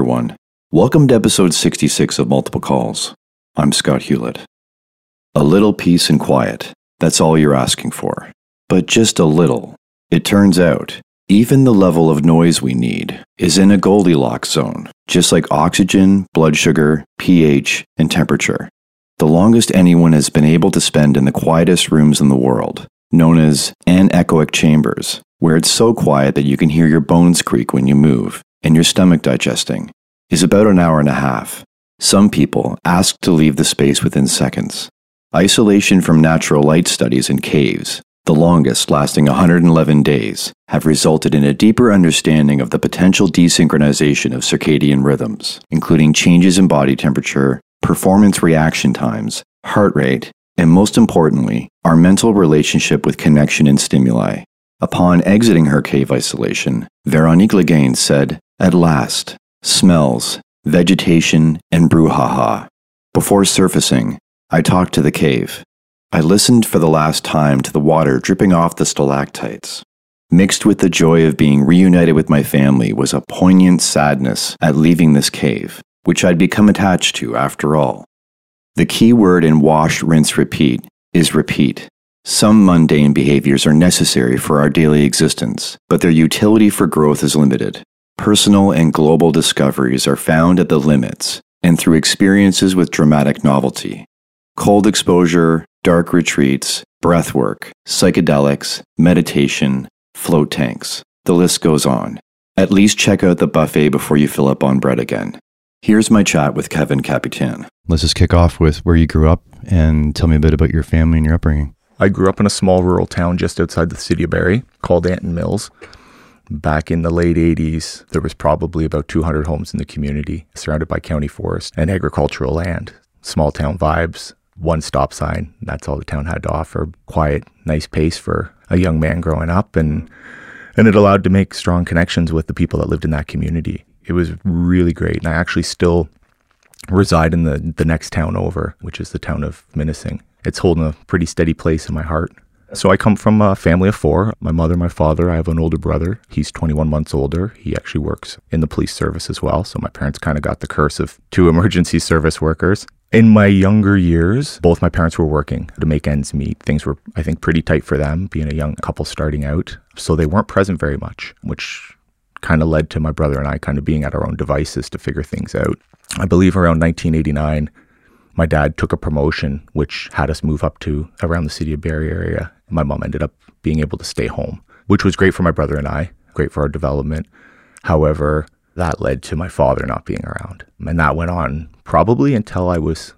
Everyone. Welcome to episode 66 of Multiple Calls. I'm Scott Hewlett. A little peace and quiet. That's all you're asking for. But just a little. It turns out, even the level of noise we need is in a Goldilocks zone, just like oxygen, blood sugar, pH, and temperature. The longest anyone has been able to spend in the quietest rooms in the world, known as anechoic chambers, where it's so quiet that you can hear your bones creak when you move and your stomach digesting, is about an hour and a half. Some people ask to leave the space within seconds. Isolation from natural light studies in caves, the longest lasting 111 days, have resulted in a deeper understanding of the potential desynchronization of circadian rhythms, including changes in body temperature, performance reaction times, heart rate, and most importantly, our mental relationship with connection and stimuli. Upon exiting her cave isolation, Veronique Le Guen said, At last, smells, vegetation, and brouhaha. Before surfacing, I talked to the cave. I listened for the last time to the water dripping off the stalactites. Mixed with the joy of being reunited with my family was a poignant sadness at leaving this cave, which I'd become attached to after all. The key word in wash, rinse, repeat is repeat. Some mundane behaviors are necessary for our daily existence, but their utility for growth is limited. Personal and global discoveries are found at the limits and through experiences with dramatic novelty. Cold exposure, dark retreats, breathwork, psychedelics, meditation, float tanks. The list goes on. At least check out the buffet before you fill up on bread again. Here's my chat with Kevin Kapitan. Let's just kick off with where you grew up and tell me a bit about your family and your upbringing. I grew up in a small rural town just outside the city of Barrie called Anten Mills. Back in the late 80s, there was probably about 200 homes in the community, surrounded by county forest and agricultural land. Small town vibes, one stop sign. That's all the town had to offer. Quiet, nice pace for a young man growing up, and and it allowed to make strong connections with the people that lived in that community. It was really great, and I actually still reside in the the next town over, which is the town of Minesing it's holding a pretty steady place in my heart. So I come from a family of four. My mother, my father, I have an older brother. He's 21 months older. He actually works in the police service as well. So my parents kind of got the curse of two emergency service workers. In my younger years, both my parents were working to make ends meet. Things were, I think, pretty tight for them, being a young couple starting out. So they weren't present very much, which kind of led to my brother and I kind of being at our own devices to figure things out. I believe around 1989, my dad took a promotion which had us move up to around the city of Barrie area. My mom ended up being able to stay home, which was great for my brother and I, great for our development. However, that led to my father not being around. And that went on probably until I was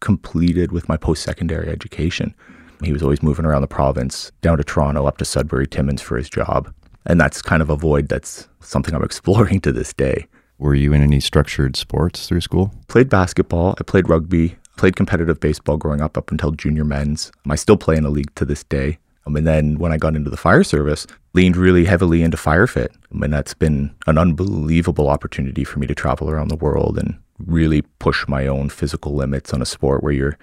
completed with my post secondary education. He was always moving around the province, down to Toronto, up to Sudbury, Timmins for his job. And that's kind of a void that's something I'm exploring to this day. Were you in any structured sports through school? Played basketball. I played rugby. Played competitive baseball growing up up until junior men's. I still play in a league to this day. Um, and then when I got into the fire service, leaned really heavily into firefit. Um, and that's been an unbelievable opportunity for me to travel around the world and really push my own physical limits on a sport where you're,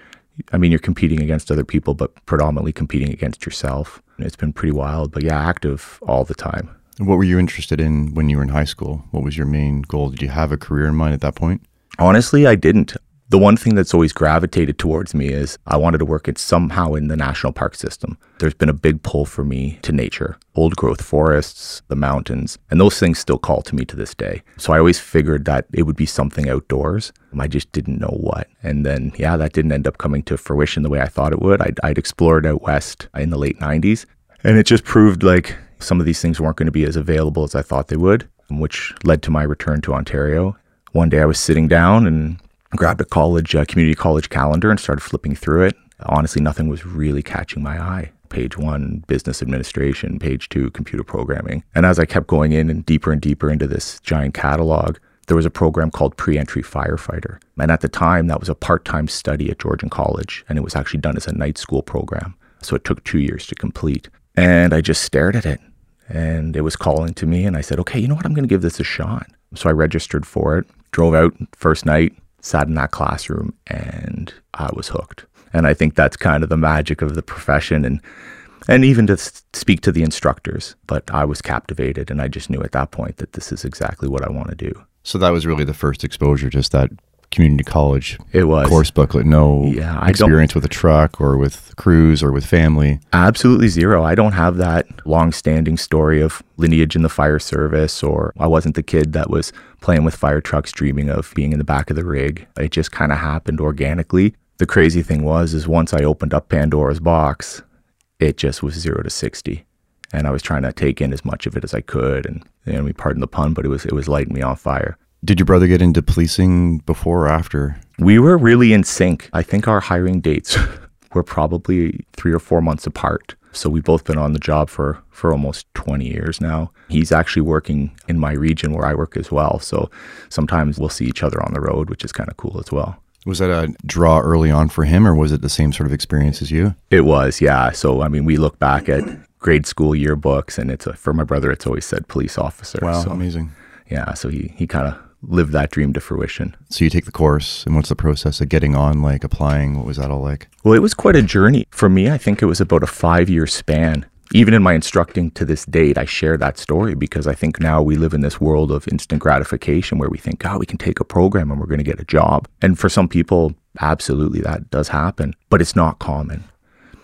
I mean, you're competing against other people, but predominantly competing against yourself. It's been pretty wild, but yeah, active all the time. What were you interested in when you were in high school? What was your main goal? Did you have a career in mind at that point? Honestly, I didn't. The one thing that's always gravitated towards me is I wanted to work it somehow in the national park system. There's been a big pull for me to nature, old growth forests, the mountains, and those things still call to me to this day. So I always figured that it would be something outdoors. Um, I just didn't know what. And then, yeah, that didn't end up coming to fruition the way I thought it would. I'd, I'd explored out west in the late 90s, and it just proved like some of these things weren't going to be as available as I thought they would, um, which led to my return to Ontario. One day I was sitting down and grabbed a college, uh, community college calendar and started flipping through it. Honestly, nothing was really catching my eye. Page one, business administration. Page two, computer programming. And as I kept going in and deeper and deeper into this giant catalog, there was a program called Pre Entry Firefighter. And at the time, that was a part time study at Georgian College, and it was actually done as a night school program. So it took two years to complete. And I just stared at it and it was calling to me. And I said, okay, you know what? I'm going to give this a shot. So I registered for it, drove out first night, sat in that classroom, and I was hooked. And I think that's kind of the magic of the profession and and even to speak to the instructors. But I was captivated, and I just knew at that point that this is exactly what I want to do. So that was really the first exposure, just that community college It was. course booklet. No Yeah, experience with a truck or with crews or with family. Absolutely zero. I don't have that long-standing story of lineage in the fire service, or I wasn't the kid that was playing with fire trucks, dreaming of being in the back of the rig. It just kind of happened organically. The crazy thing was, is once I opened up Pandora's box, it just was zero to sixty, and I was trying to take in as much of it as I could. And know, we pardon the pun, but it was it was lighting me on fire. Did your brother get into policing before or after? We were really in sync. I think our hiring dates were probably three or four months apart. So we've both been on the job for, for almost 20 years now. He's actually working in my region where I work as well. So sometimes we'll see each other on the road, which is kind of cool as well. Was that a draw early on for him, or was it the same sort of experience as you? It was, yeah. So, I mean, we look back at grade school yearbooks, and it's a, for my brother, it's always said police officer. Wow, So, amazing. yeah. So he, he kind of lived that dream to fruition. So you take the course, and what's the process of getting on, like applying? What was that all like? Well, it was quite a journey. For me, I think it was about a five year span. Even in my instructing to this date, I share that story because I think now we live in this world of instant gratification where we think, oh, we can take a program and we're going to get a job. And for some people, absolutely that does happen, but it's not common.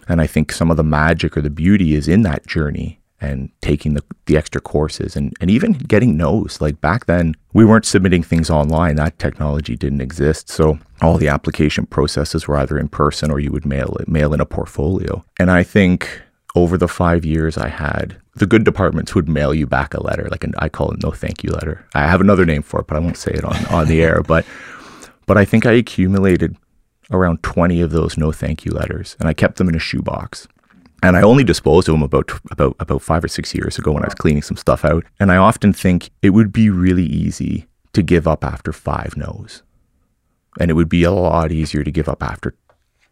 And I think some of the magic or the beauty is in that journey and taking the, the extra courses and, and even getting no's. Like back then, we weren't submitting things online. That technology didn't exist. So all the application processes were either in person or you would mail it, mail in a portfolio. And I think over the five years I had, the good departments would mail you back a letter, like an, I call it no thank you letter. I have another name for it, but I won't say it on, on the air. But but I think I accumulated around 20 of those no thank you letters and I kept them in a shoebox. And I only disposed of them about about about 5 or 6 years ago when I was cleaning some stuff out. And I often think it would be really easy to give up after 5 no's. And it would be a lot easier to give up after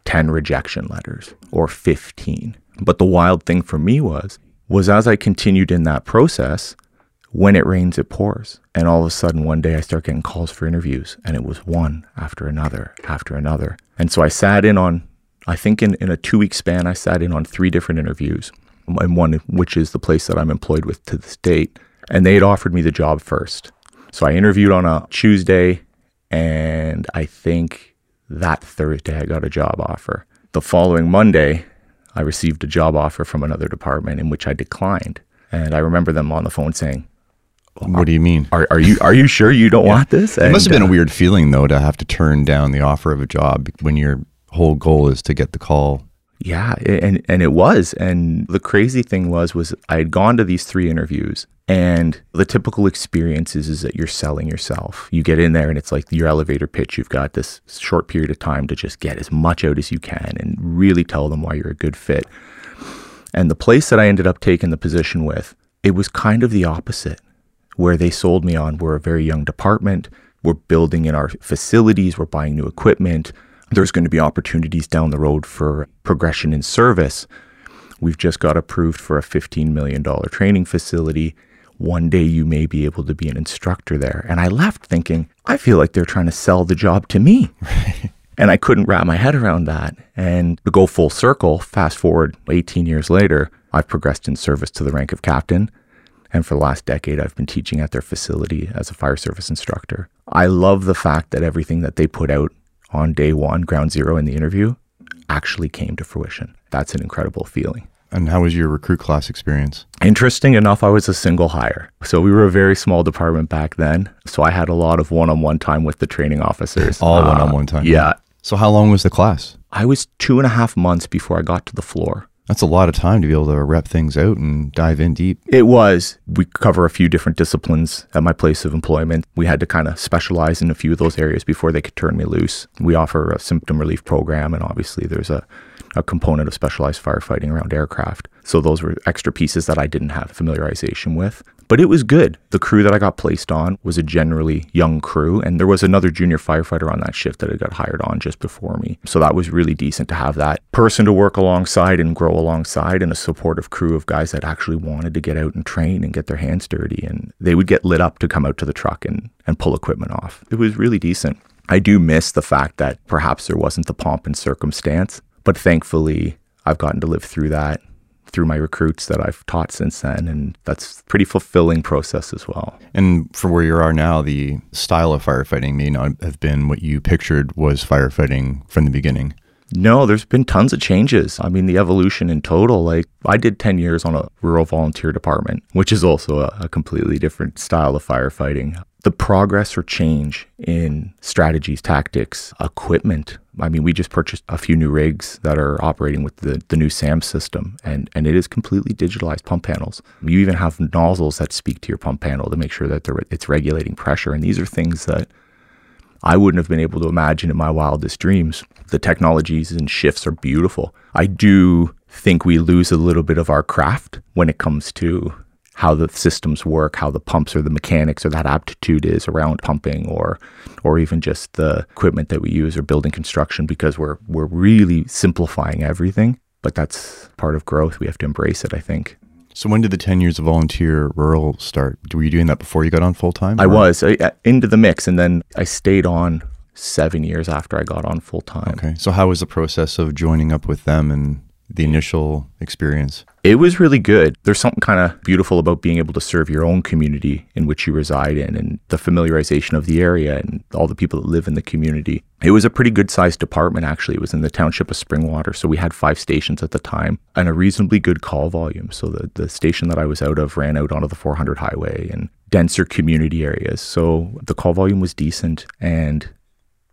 10 rejection letters or 15. But the wild thing for me was was as I continued in that process, when it rains, it pours. And all of a sudden, one day I start getting calls for interviews, and it was one after another after another. And so I sat in on, I think in, in a two week span, I sat in on three different interviews, and one which is the place that I'm employed with to this date. And they had offered me the job first. So I interviewed on a Tuesday, and I think that Thursday I got a job offer. The following Monday, I received a job offer from another department in which I declined. And I remember them on the phone saying, What do you mean? are, are you are you sure you don't want this? It must have And, been a uh, weird feeling though to have to turn down the offer of a job when your whole goal is to get the call. Yeah, and and it was. And the crazy thing was was I had gone to these three interviews and the typical experience is, is that you're selling yourself. You get in there and it's like your elevator pitch. You've got this short period of time to just get as much out as you can and really tell them why you're a good fit. And the place that I ended up taking the position with, it was kind of the opposite. Where they sold me on, we're a very young department. We're building in our facilities. We're buying new equipment. There's going to be opportunities down the road for progression in service. We've just got approved for a $15 million training facility. One day you may be able to be an instructor there. And I left thinking, I feel like they're trying to sell the job to me. And I couldn't wrap my head around that. And to go full circle, fast forward 18 years later, I've progressed in service to the rank of captain. And for the last decade, I've been teaching at their facility as a fire service instructor. I love the fact that everything that they put out on day one, ground zero in the interview, actually came to fruition. That's an incredible feeling. And how was your recruit class experience? Interesting enough, I was a single hire. So we were a very small department back then. So I had a lot of one on one time with the training officers. All Uh, one-on-one time. Yeah. So how long was the class? I was two and a half months before I got to the floor. That's a lot of time to be able to rep things out and dive in deep. It was. We cover a few different disciplines at my place of employment. We had to kind of specialize in a few of those areas before they could turn me loose. We offer a symptom relief program, and obviously there's a, a component of specialized firefighting around aircraft. So those were extra pieces that I didn't have familiarization with. But it was good. The crew that I got placed on was a generally young crew, and there was another junior firefighter on that shift that had got hired on just before me. So that was really decent to have that person to work alongside and grow alongside, and a supportive crew of guys that actually wanted to get out and train and get their hands dirty. And they would get lit up to come out to the truck and, and pull equipment off. It was really decent. I do miss the fact that perhaps there wasn't the pomp and circumstance, but thankfully I've gotten to live through that through my recruits that I've taught since then. And that's a pretty fulfilling process as well. And for where you are now, the style of firefighting may not have been what you pictured was firefighting from the beginning. No, there's been tons of changes. I mean, the evolution in total, like I did 10 years on a rural volunteer department, which is also a, a, completely different style of firefighting. The progress or change in strategies, tactics, equipment. I mean, we just purchased a few new rigs that are operating with the, the new SAM system, and, and it is completely digitalized pump panels. You even have nozzles that speak to your pump panel to make sure that it's regulating pressure. And these are things that I wouldn't have been able to imagine in my wildest dreams. The technologies and shifts are beautiful. I do think we lose a little bit of our craft when it comes to how the systems work, how the pumps or the mechanics or that aptitude is around pumping or or even just the equipment that we use or building construction because we're we're really simplifying everything. But that's part of growth. We have to embrace it, I think. So when did the 10 years of volunteer rural start? Were you doing that before you got on full time? I was I, uh, into the mix and then I stayed on 7 years after I got on full time. Okay. So how was the process of joining up with them and the initial experience? It was really good. There's something kind of beautiful about being able to serve your own community in which you reside in and the familiarization of the area and all the people that live in the community. It was a pretty good sized department, actually. It was in the township of Springwater. So we had five stations at the time and a reasonably good call volume. So the, the station that I was out of ran out onto the 400 highway and denser community areas. So the call volume was decent and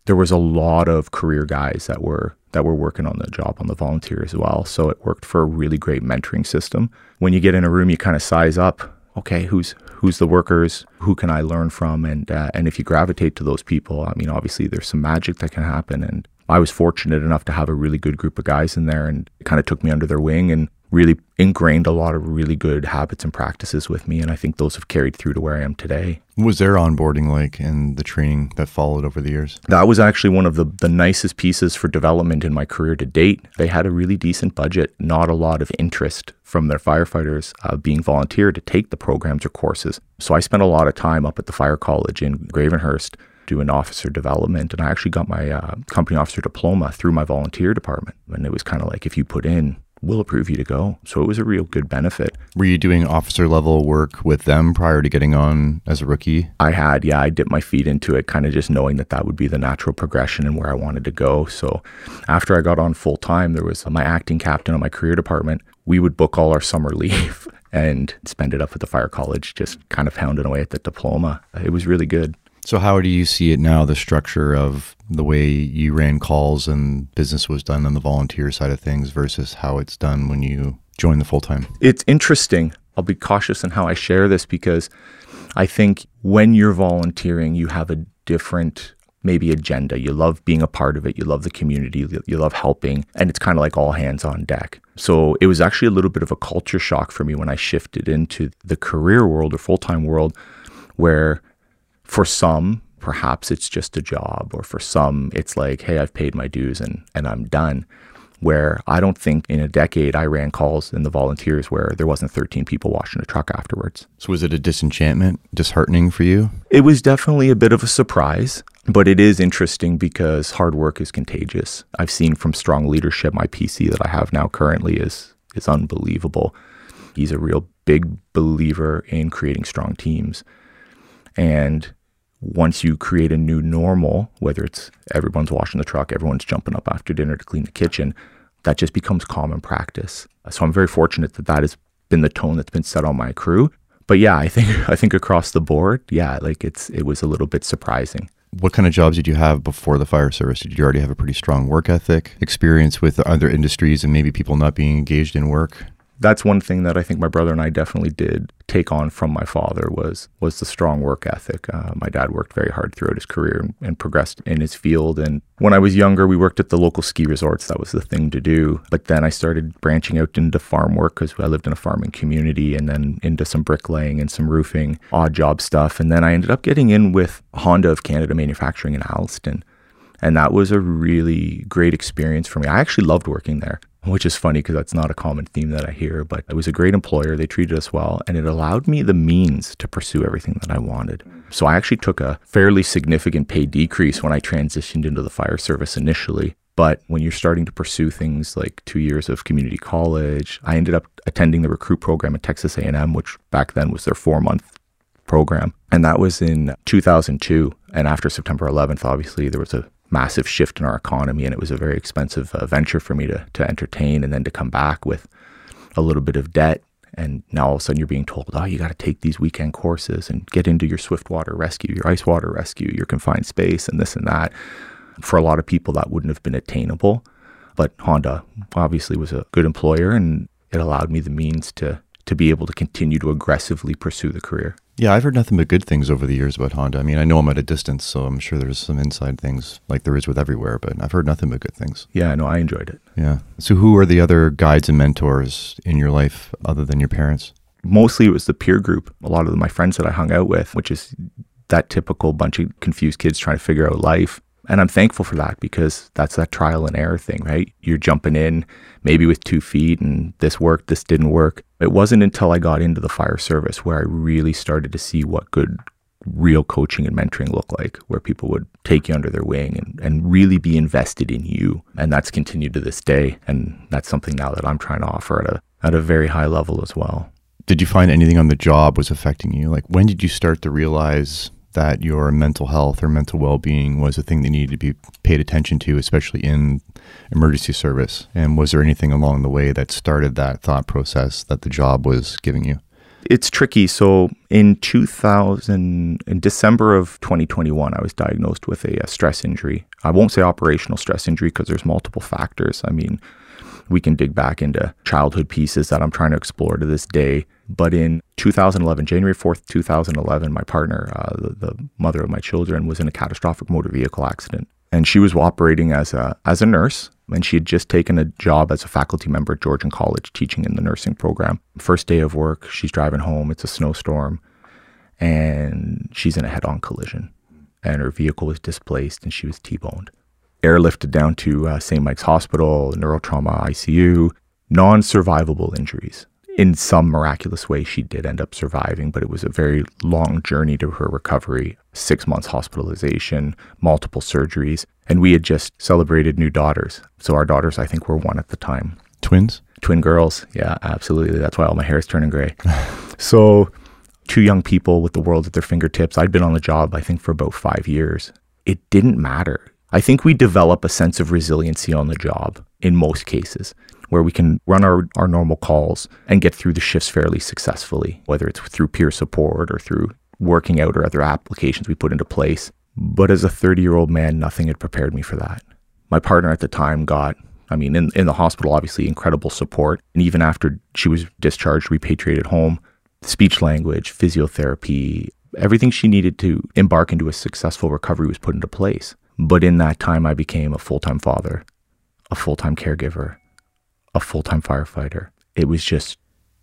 there was a lot of career guys that were that were working on the job on the volunteer as well. So it worked for a really great mentoring system. When you get in a room, you kind of size up. Okay, who's who's the workers? Who can I learn from? And uh, and if you gravitate to those people, I mean, obviously there's some magic that can happen. And I was fortunate enough to have a really good group of guys in there, and kind of took me under their wing and really ingrained a lot of really good habits and practices with me. And I think those have carried through to where I am today. What was their onboarding like and the training that followed over the years? That was actually one of the, the nicest pieces for development in my career to date. They had a really decent budget, not a lot of interest from their firefighters uh, being volunteered to take the programs or courses. So I spent a lot of time up at the fire college in Gravenhurst doing officer development. And I actually got my uh, company officer diploma through my volunteer department. And it was kind of like if you put in we'll approve you to go. So it was a real good benefit. Were you doing officer level work with them prior to getting on as a rookie? I had, yeah. I dipped my feet into it, kind of just knowing that that would be the natural progression and where I wanted to go. So after I got on full time, there was my acting captain on my career department. We would book all our summer leave and spend it up at the fire college, just kind of pounding away at the diploma. It was really good. So, how do you see it now, the structure of the way you ran calls and business was done on the volunteer side of things versus how it's done when you join the full time? It's interesting. I'll be cautious in how I share this because I think when you're volunteering, you have a different maybe agenda. You love being a part of it. You love the community. You love helping. And it's kind of like all hands on deck. So it was actually a little bit of a culture shock for me when I shifted into the career world or full time world where for some, perhaps it's just a job, or for some, it's like, hey, I've paid my dues and, and I'm done. Where I don't think in a decade I ran calls in the volunteers where there wasn't 13 people washing a truck afterwards. So, was it a disenchantment, disheartening for you? It was definitely a bit of a surprise, but it is interesting because hard work is contagious. I've seen from strong leadership, my PC that I have now currently is, is unbelievable. He's a real big believer in creating strong teams. And once you create a new normal, whether it's everyone's washing the truck, everyone's jumping up after dinner to clean the kitchen, that just becomes common practice. So I'm very fortunate that that has been the tone that's been set on my crew. But yeah, I think I think across the board, yeah, like it's it was a little bit surprising. What kind of jobs did you have before the fire service? Did you already have a pretty strong work ethic, experience with other industries, and maybe people not being engaged in work? That's one thing that I think my brother and I definitely did take on from my father was was the strong work ethic. Uh, my dad worked very hard throughout his career and, and, progressed in his field. And when I was younger, we worked at the local ski resorts. That was the thing to do. But then I started branching out into farm work because I lived in a farming community, and then into some bricklaying and some roofing, odd job stuff. And then I ended up getting in with Honda of Canada Manufacturing in Alliston. And that was a really great experience for me. I actually loved working there which is funny because that's not a common theme that I hear. But it was a great employer. They treated us well, and it allowed me the means to pursue everything that I wanted. So I actually took a fairly significant pay decrease when I transitioned into the fire service initially. But when you're starting to pursue things like two years of community college, I ended up attending the recruit program at Texas A&M, which back then was their four month program. And that was in 2002. And after September 11th, obviously, there was a massive shift in our economy, and it was a very expensive uh, venture for me to, to entertain and then to come back with a little bit of debt. And now all of a sudden you're being told, oh, you got to take these weekend courses and get into your swiftwater rescue, your ice water rescue, your confined space, and this and that. For a lot of people, that wouldn't have been attainable. But Honda obviously was a good employer and it allowed me the means to to be able to continue to aggressively pursue the career. Yeah, I've heard nothing but good things over the years about Honda. I mean, I know I'm at a distance, so I'm sure there's some inside things like there is with everywhere, but I've heard nothing but good things. Yeah, no, I enjoyed it. Yeah. So, who are the other guides and mentors in your life other than your parents? Mostly it was the peer group. A lot of my friends that I hung out with, which is that typical bunch of confused kids trying to figure out life. And I'm thankful for that because that's that trial and error thing, right? You're jumping in maybe with two feet and this worked, this didn't work. It wasn't until I got into the fire service where I really started to see what good real coaching and mentoring look like, where people would take you under their wing and, and really be invested in you. And that's continued to this day. And that's something now that I'm trying to offer at a, at a very high level as well. Did you find anything on the job was affecting you? Like, when did you start to realize that your mental health or mental well being was a thing that needed to be paid attention to, especially in emergency service? And was there anything along the way that started that thought process that the job was giving you? It's tricky. So in 2000, in December of 2021, I was diagnosed with a, a stress injury. I won't say operational stress injury because there's multiple factors. I mean, we can dig back into childhood pieces that I'm trying to explore to this day. But in 2011, January 4th, 2011, my partner, uh, the, the mother of my children, was in a catastrophic motor vehicle accident. And she was operating as a, as a nurse, and she had just taken a job as a faculty member at Georgian College teaching in the nursing program. First day of work, she's driving home, it's a snowstorm, and she's in a head on collision. And her vehicle was displaced and she was T boned. Airlifted down to uh, St. Mike's Hospital, neurotrauma ICU, non survivable injuries in some miraculous way, she did end up surviving, but it was a very long journey to her recovery six months hospitalization, multiple surgeries. And we had just celebrated new daughters. So our daughters, I think, were one at the time. Twins? Twin girls. Yeah, absolutely. That's why all my hair is turning gray. so, two young people with the world at their fingertips. I'd been on the job, I think, for about five years. It didn't matter. I think we develop a sense of resiliency on the job in most cases where we can run our, our normal calls and get through the shifts fairly successfully, whether it's through peer support or through working out or other applications we put into place. But as a 30 year old man, nothing had prepared me for that. My partner at the time got, I mean, in, in the hospital, obviously incredible support. And even after she was discharged, repatriated home, speech language, physiotherapy, everything she needed to embark into a successful recovery was put into place. But in that time, I became a full time father, a full time caregiver, a full time firefighter. It was just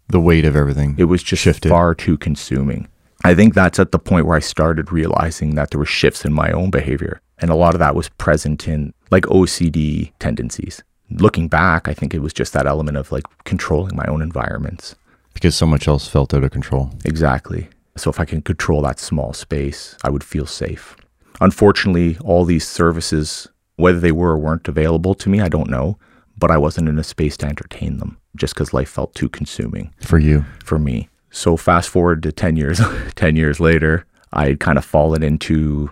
the weight of everything. It was just shifted. far too consuming. I think that's at the point where I started realizing that there were shifts in my own behavior. And a lot of that was present in like OCD tendencies. Looking back, I think it was just that element of like controlling my own environments. Because so much else felt out of control. Exactly. So if I can control that small space, I would feel safe. Unfortunately, all these services, whether they were or weren't available to me, I don't know but I wasn't in a space to entertain them just because life felt too consuming for you, for me. So fast forward to 10 years, 10 years later, I had kind of fallen into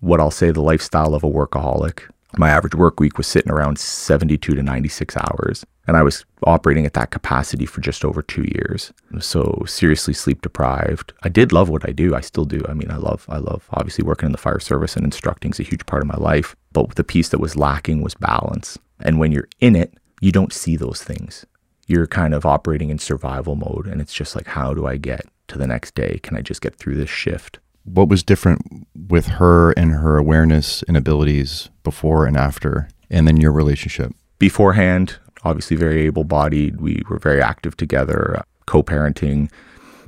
what I'll say the lifestyle of a workaholic. My average work week was sitting around 72 to 96 hours. And I was operating at that capacity for just over two years. So seriously sleep deprived. I did love what I do. I still do. I mean, I love, I love obviously working in the fire service and instructing is a huge part of my life. But the piece that was lacking was balance. And when you're in it, you don't see those things. You're kind of operating in survival mode. And it's just like, how do I get to the next day? Can I just get through this shift? What was different with her and her awareness and abilities before and after, and then your relationship? Beforehand, obviously very able bodied. We were very active together, co parenting,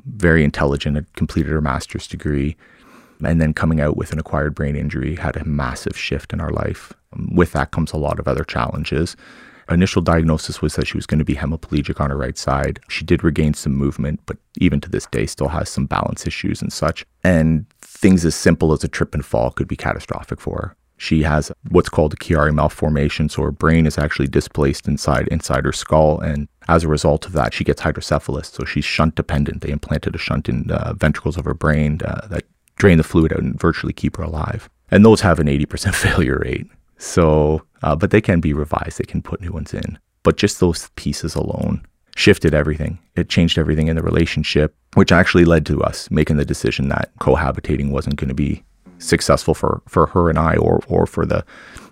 very intelligent, had completed her master's degree. And then coming out with an acquired brain injury had a massive shift in our life. With that comes a lot of other challenges. Initial diagnosis was that she was going to be hemiplegic on her right side. She did regain some movement, but even to this day still has some balance issues and such. And things as simple as a trip and fall could be catastrophic for her. She has what's called a Chiari malformation, so her brain is actually displaced inside inside her skull, and as a result of that, she gets hydrocephalus. So she's shunt dependent. They implanted a shunt in the ventricles of her brain uh, that drain the fluid out and virtually keep her alive. And those have an 80% failure rate. So, uh, but they can be revised. They can put new ones in. But just those pieces alone shifted everything. It changed everything in the relationship, which actually led to us making the decision that cohabitating wasn't going to be successful for, for her and I or, or for the,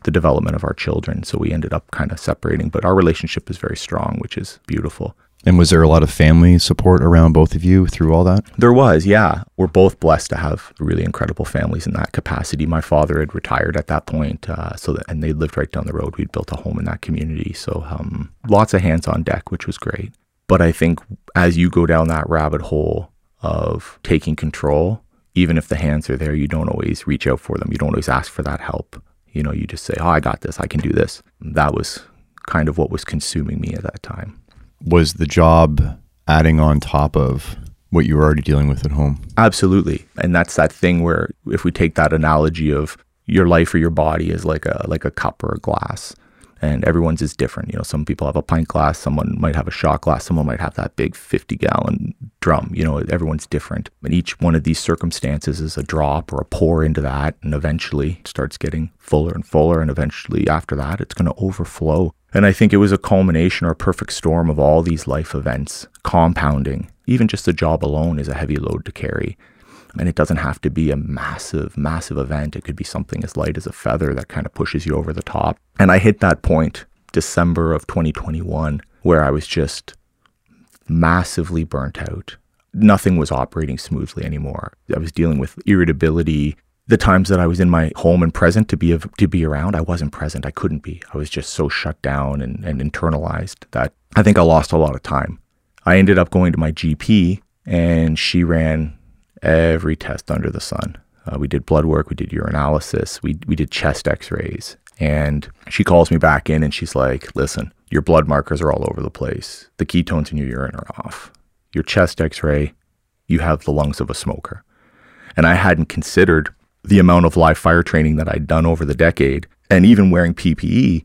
the development of our children. So we ended up kind of separating, but our relationship is very strong, which is beautiful. And was there a lot of family support around both of you through all that? There was, yeah. We're both blessed to have really incredible families in that capacity. My father had retired at that point, uh, so that, and they lived right down the road. We'd built a home in that community, so um, lots of hands on deck, which was great. But I think as you go down that rabbit hole of taking control, even if the hands are there, you don't always reach out for them. You don't always ask for that help. You know, you just say, "Oh, I got this. I can do this." That was kind of what was consuming me at that time. Was the job adding on top of what you were already dealing with at home? Absolutely. And that's that thing where if we take that analogy of your life or your body is like a like a cup or a glass and everyone's is different. You know, some people have a pint glass, someone might have a shot glass, someone might have that big 50 gallon drum. You know, everyone's different. And each one of these circumstances is a drop or a pour into that, and eventually it starts getting fuller and fuller. And eventually, after that, it's going to overflow. And I think it was a culmination or a perfect storm of all these life events compounding. Even just the job alone is a heavy load to carry. And it doesn't have to be a massive, massive event. It could be something as light as a feather that kind of pushes you over the top. And I hit that point December of 2021 where I was just massively burnt out. Nothing was operating smoothly anymore. I was dealing with irritability. The times that I was in my home and present to be to be around, I wasn't present. I couldn't be. I was just so shut down and, and internalized that I think I lost a lot of time. I ended up going to my GP and she ran every test under the sun. Uh, we did blood work, we did urinalysis, we, we did chest x rays. And she calls me back in and she's like, listen, your blood markers are all over the place. The ketones in your urine are off. Your chest x ray, you have the lungs of a smoker. And I hadn't considered the amount of live fire training that I'd done over the decade and even wearing PPE,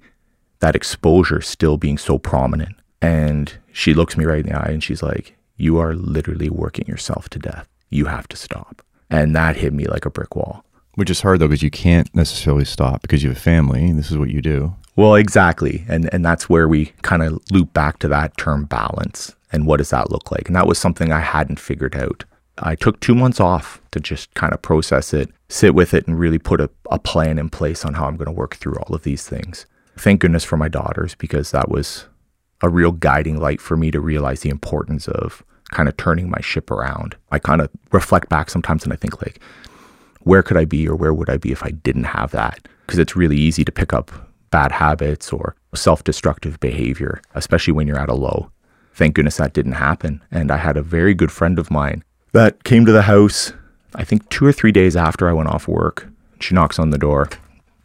that exposure still being so prominent. And she looks me right in the eye and she's like, You are literally working yourself to death you have to stop. And that hit me like a brick wall. Which is hard though, because you can't necessarily stop because you have a family. This is what you do. Well, exactly. And and that's where we kind of loop back to that term balance and what does that look like? And that was something I hadn't figured out. I took two months off to just kind of process it, sit with it, and really put a, a plan in place on how I'm going to work through all of these things. Thank goodness for my daughters because that was a real guiding light for me to realize the importance of kind of turning my ship around. I kind of reflect back sometimes and I think like, where could I be or where would I be if I didn't have that? Because it's really easy to pick up bad habits or self-destructive behavior, especially when you're at a low. Thank goodness that didn't happen. And I had a very good friend of mine that came to the house, I think two or three days after I went off work. She knocks on the door,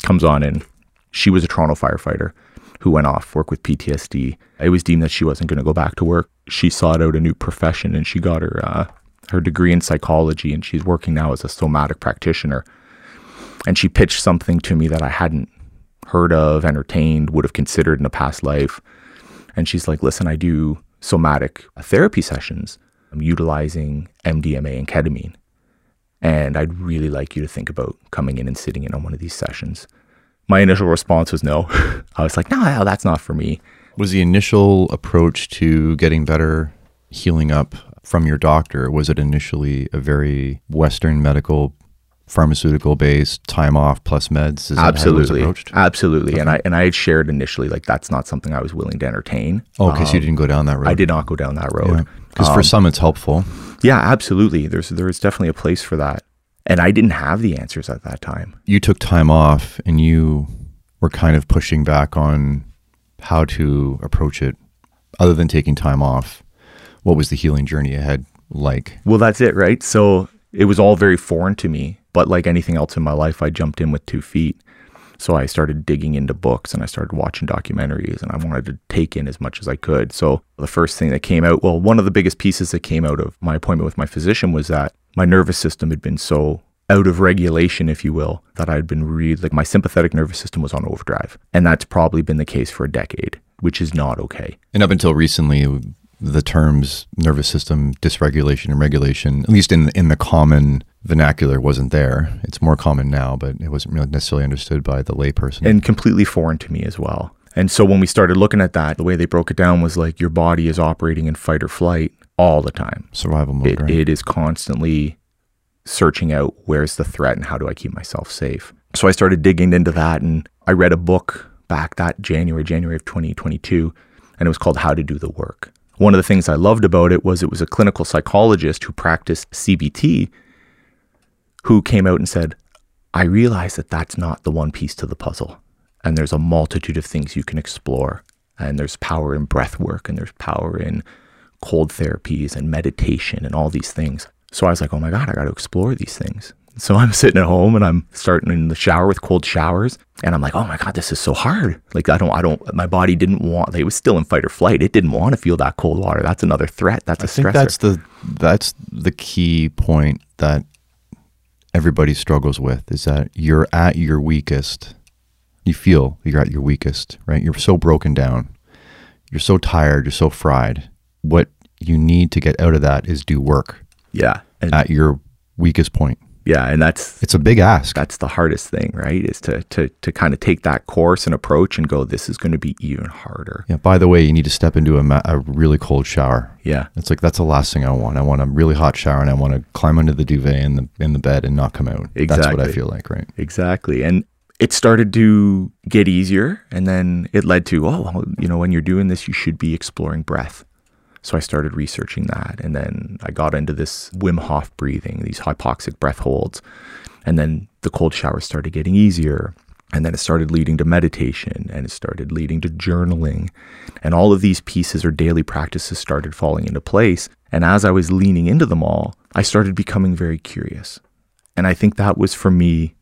comes on in. She was a Toronto firefighter who went off work with PTSD. It was deemed that she wasn't going to go back to work. She sought out a new profession and she got her uh, her degree in psychology and she's working now as a somatic practitioner. And she pitched something to me that I hadn't heard of, entertained, would have considered in a past life. And she's like, "Listen, I do somatic therapy sessions. I'm utilizing MDMA and ketamine." And I'd really like you to think about coming in and sitting in on one of these sessions my initial response was no. I was like, no, that's not for me. Was the initial approach to getting better, healing up from your doctor, was it initially a very Western medical, pharmaceutical based time off plus meds? Is absolutely, absolutely. Okay. And I and I had shared initially like that's not something I was willing to entertain. Oh, because um, you didn't go down that road. I did not go down that road. Because yeah. um, for some it's helpful. Yeah, absolutely. There's there's definitely a place for that. And I didn't have the answers at that time. You took time off and you were kind of pushing back on how to approach it other than taking time off. What was the healing journey ahead like? Well, that's it, right? So it was all very foreign to me. But like anything else in my life, I jumped in with two feet. So I started digging into books and I started watching documentaries and I wanted to take in as much as I could. So the first thing that came out, well, one of the biggest pieces that came out of my appointment with my physician was that my nervous system had been so out of regulation, if you will, that I'd been really like my sympathetic nervous system was on overdrive. And that's probably been the case for a decade, which is not okay. And up until recently, the terms nervous system dysregulation and regulation, at least in in the common vernacular, wasn't there. It's more common now, but it wasn't really necessarily understood by the layperson. And completely foreign to me as well. And so when we started looking at that, the way they broke it down was like your body is operating in fight or flight all the time. Survival mode, It, right? it is constantly searching out where's the threat and how do I keep myself safe. So I started digging into that and I read a book back that January, January of 2022, and it was called How to Do the Work. One of the things I loved about it was it was a clinical psychologist who practiced CBT who came out and said, I realize that that's not the one piece to the puzzle. And there's a multitude of things you can explore. And there's power in breath work, and there's power in cold therapies and meditation and all these things. So I was like, oh my God, I got to explore these things. So I'm sitting at home and I'm starting in the shower with cold showers. And I'm like, oh my God, this is so hard. Like, I don't, I don't, my body didn't want, it was still in fight or flight. It didn't want to feel that cold water. That's another threat. That's a I think stressor. that's the that's the key point that everybody struggles with is that you're at your weakest. You feel you're at your weakest, right? You're so broken down. You're so tired, you're so fried. What you need to get out of that is do work yeah. And, at your weakest point. Yeah. And that's, It's a big ask. that's the hardest thing, right? Is to to to kind of take that course and approach and go, this is going to be even harder. Yeah, by the way, you need to step into a, ma- a really cold shower. Yeah, It's like that's the last thing I want. I want a really hot shower and I want to climb under the duvet in the in the bed and not come out. exactly. That's what I feel like, right? exactly. And it started to get easier, and then it led to, oh, well, you know, when you're doing this, you should be exploring breath. So I started researching that, and then I got into this Wim Hof breathing, these hypoxic breath holds, and then the cold showers started getting easier. And then it started leading to meditation and it started leading to journaling. And all of these pieces or daily practices started falling into place. And as I was leaning into them all, I started becoming very curious. And I think that was for me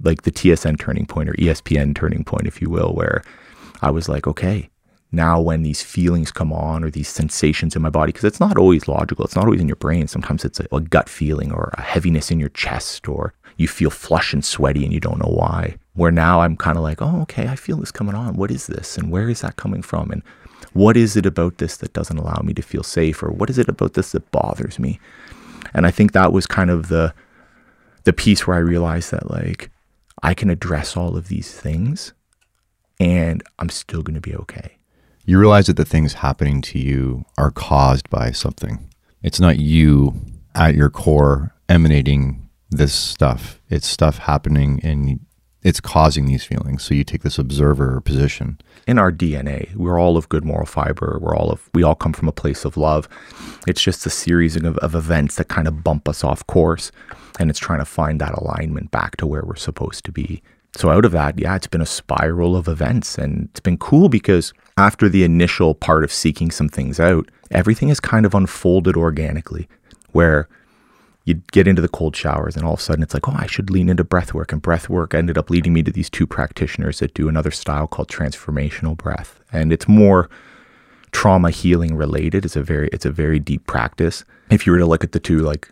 like the TSN turning point or ESPN turning point, if you will, where I was like, okay, now when these feelings come on or these sensations in my body, because it's not always logical, it's not always in your brain. Sometimes it's a, a gut feeling or a heaviness in your chest, or you feel flush and sweaty and you don't know why. Where now I'm kind of like, oh, okay, I feel this coming on. What is this? And where is that coming from? And what is it about this that doesn't allow me to feel safe? Or what is it about this that bothers me? And I think that was kind of the the piece where I realized that like I can address all of these things and I'm still going to be okay. You realize that the things happening to you are caused by something. It's not you at your core emanating this stuff. It's stuff happening and it's causing these feelings. So you take this observer position. In our DNA, we're all of good moral fiber. We're all of we all come from a place of love. It's just a series of, of events that kind of bump us off course, and it's trying to find that alignment back to where we're supposed to be. So out of that, yeah, it's been a spiral of events, and it's been cool because after the initial part of seeking some things out, everything has kind of unfolded organically, where you get into the cold showers and all of a sudden it's like, oh, I should lean into breath work. And breath work ended up leading me to these two practitioners that do another style called transformational breath. And it's more trauma healing related. It's a very it's a very deep practice. If you were to look at the two, like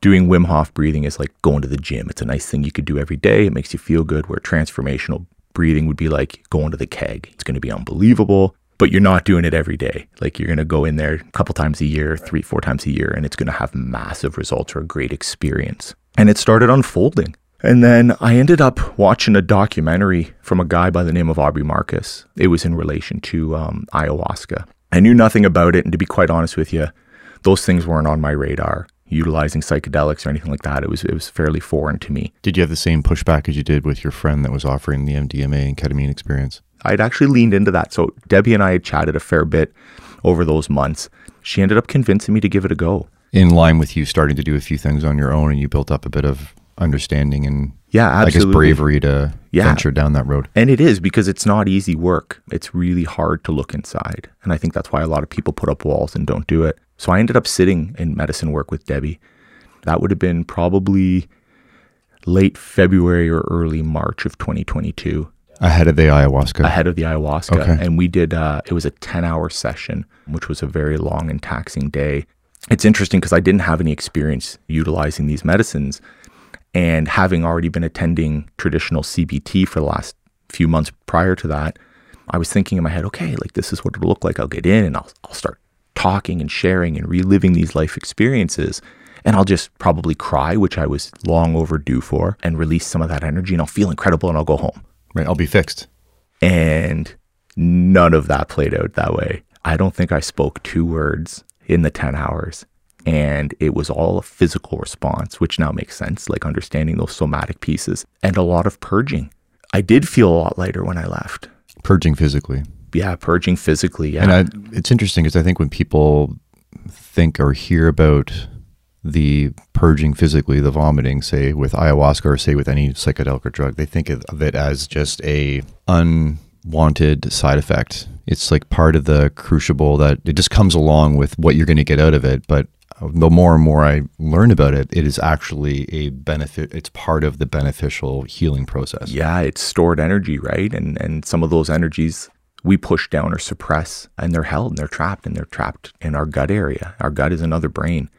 doing Wim Hof breathing is like going to the gym. It's a nice thing you could do every day. It makes you feel good. Where transformational breathing would be like going to the keg. It's going to be unbelievable, but you're not doing it every day. Like you're going to go in there a couple times a year, three, four times a year, and it's going to have massive results or a great experience. And it started unfolding. And then I ended up watching a documentary from a guy by the name of Aubrey Marcus. It was in relation to um, ayahuasca. I knew nothing about it. And to be quite honest with you, those things weren't on my radar. Utilizing psychedelics or anything like that, it was it was fairly foreign to me. Did you have the same pushback as you did with your friend that was offering the MDMA and ketamine experience? I'd actually leaned into that. So Debbie and I had chatted a fair bit over those months. She ended up convincing me to give it a go. In line with you starting to do a few things on your own and you built up a bit of understanding and Yeah, I guess bravery to Yeah. venture down that road. And it is because it's not easy work. It's really hard to look inside. And I think that's why a lot of people put up walls and don't do it. So I ended up sitting in medicine work with Debbie. That would have been probably late February or early March of 2022. Ahead of the ayahuasca. ahead of the ayahuasca. Okay. And we did, uh, it was a 10 hour session, which was a very long and taxing day. It's interesting because I didn't have any experience utilizing these medicines. And having already been attending traditional CBT for the last few months prior to that, I was thinking in my head, okay, like this is what it'll look like. I'll get in and I'll, I'll start talking and sharing and reliving these life experiences. And I'll just probably cry, which I was long overdue for, and release some of that energy and I'll feel incredible and I'll go home. Right. I'll be fixed. And none of that played out that way. I don't think I spoke two words in the 10 hours. And it was all a physical response, which now makes sense, like understanding those somatic pieces and a lot of purging. I did feel a lot lighter when I left. Purging physically. Yeah, purging physically. Yeah. And I, it's interesting because I think when people think or hear about the purging physically, the vomiting, say with ayahuasca or say with any psychedelic or drug, they think of it as just a unwanted side effect. It's like part of the crucible that it just comes along with what you're going to get out of it. But uh, the more and more I learn about it, it is actually a benefit. It's part of the beneficial healing process. yeah, it's stored energy, right? And and some of those energies we push down or suppress and they're held and they're trapped and they're trapped in our gut area. Our gut is another brain.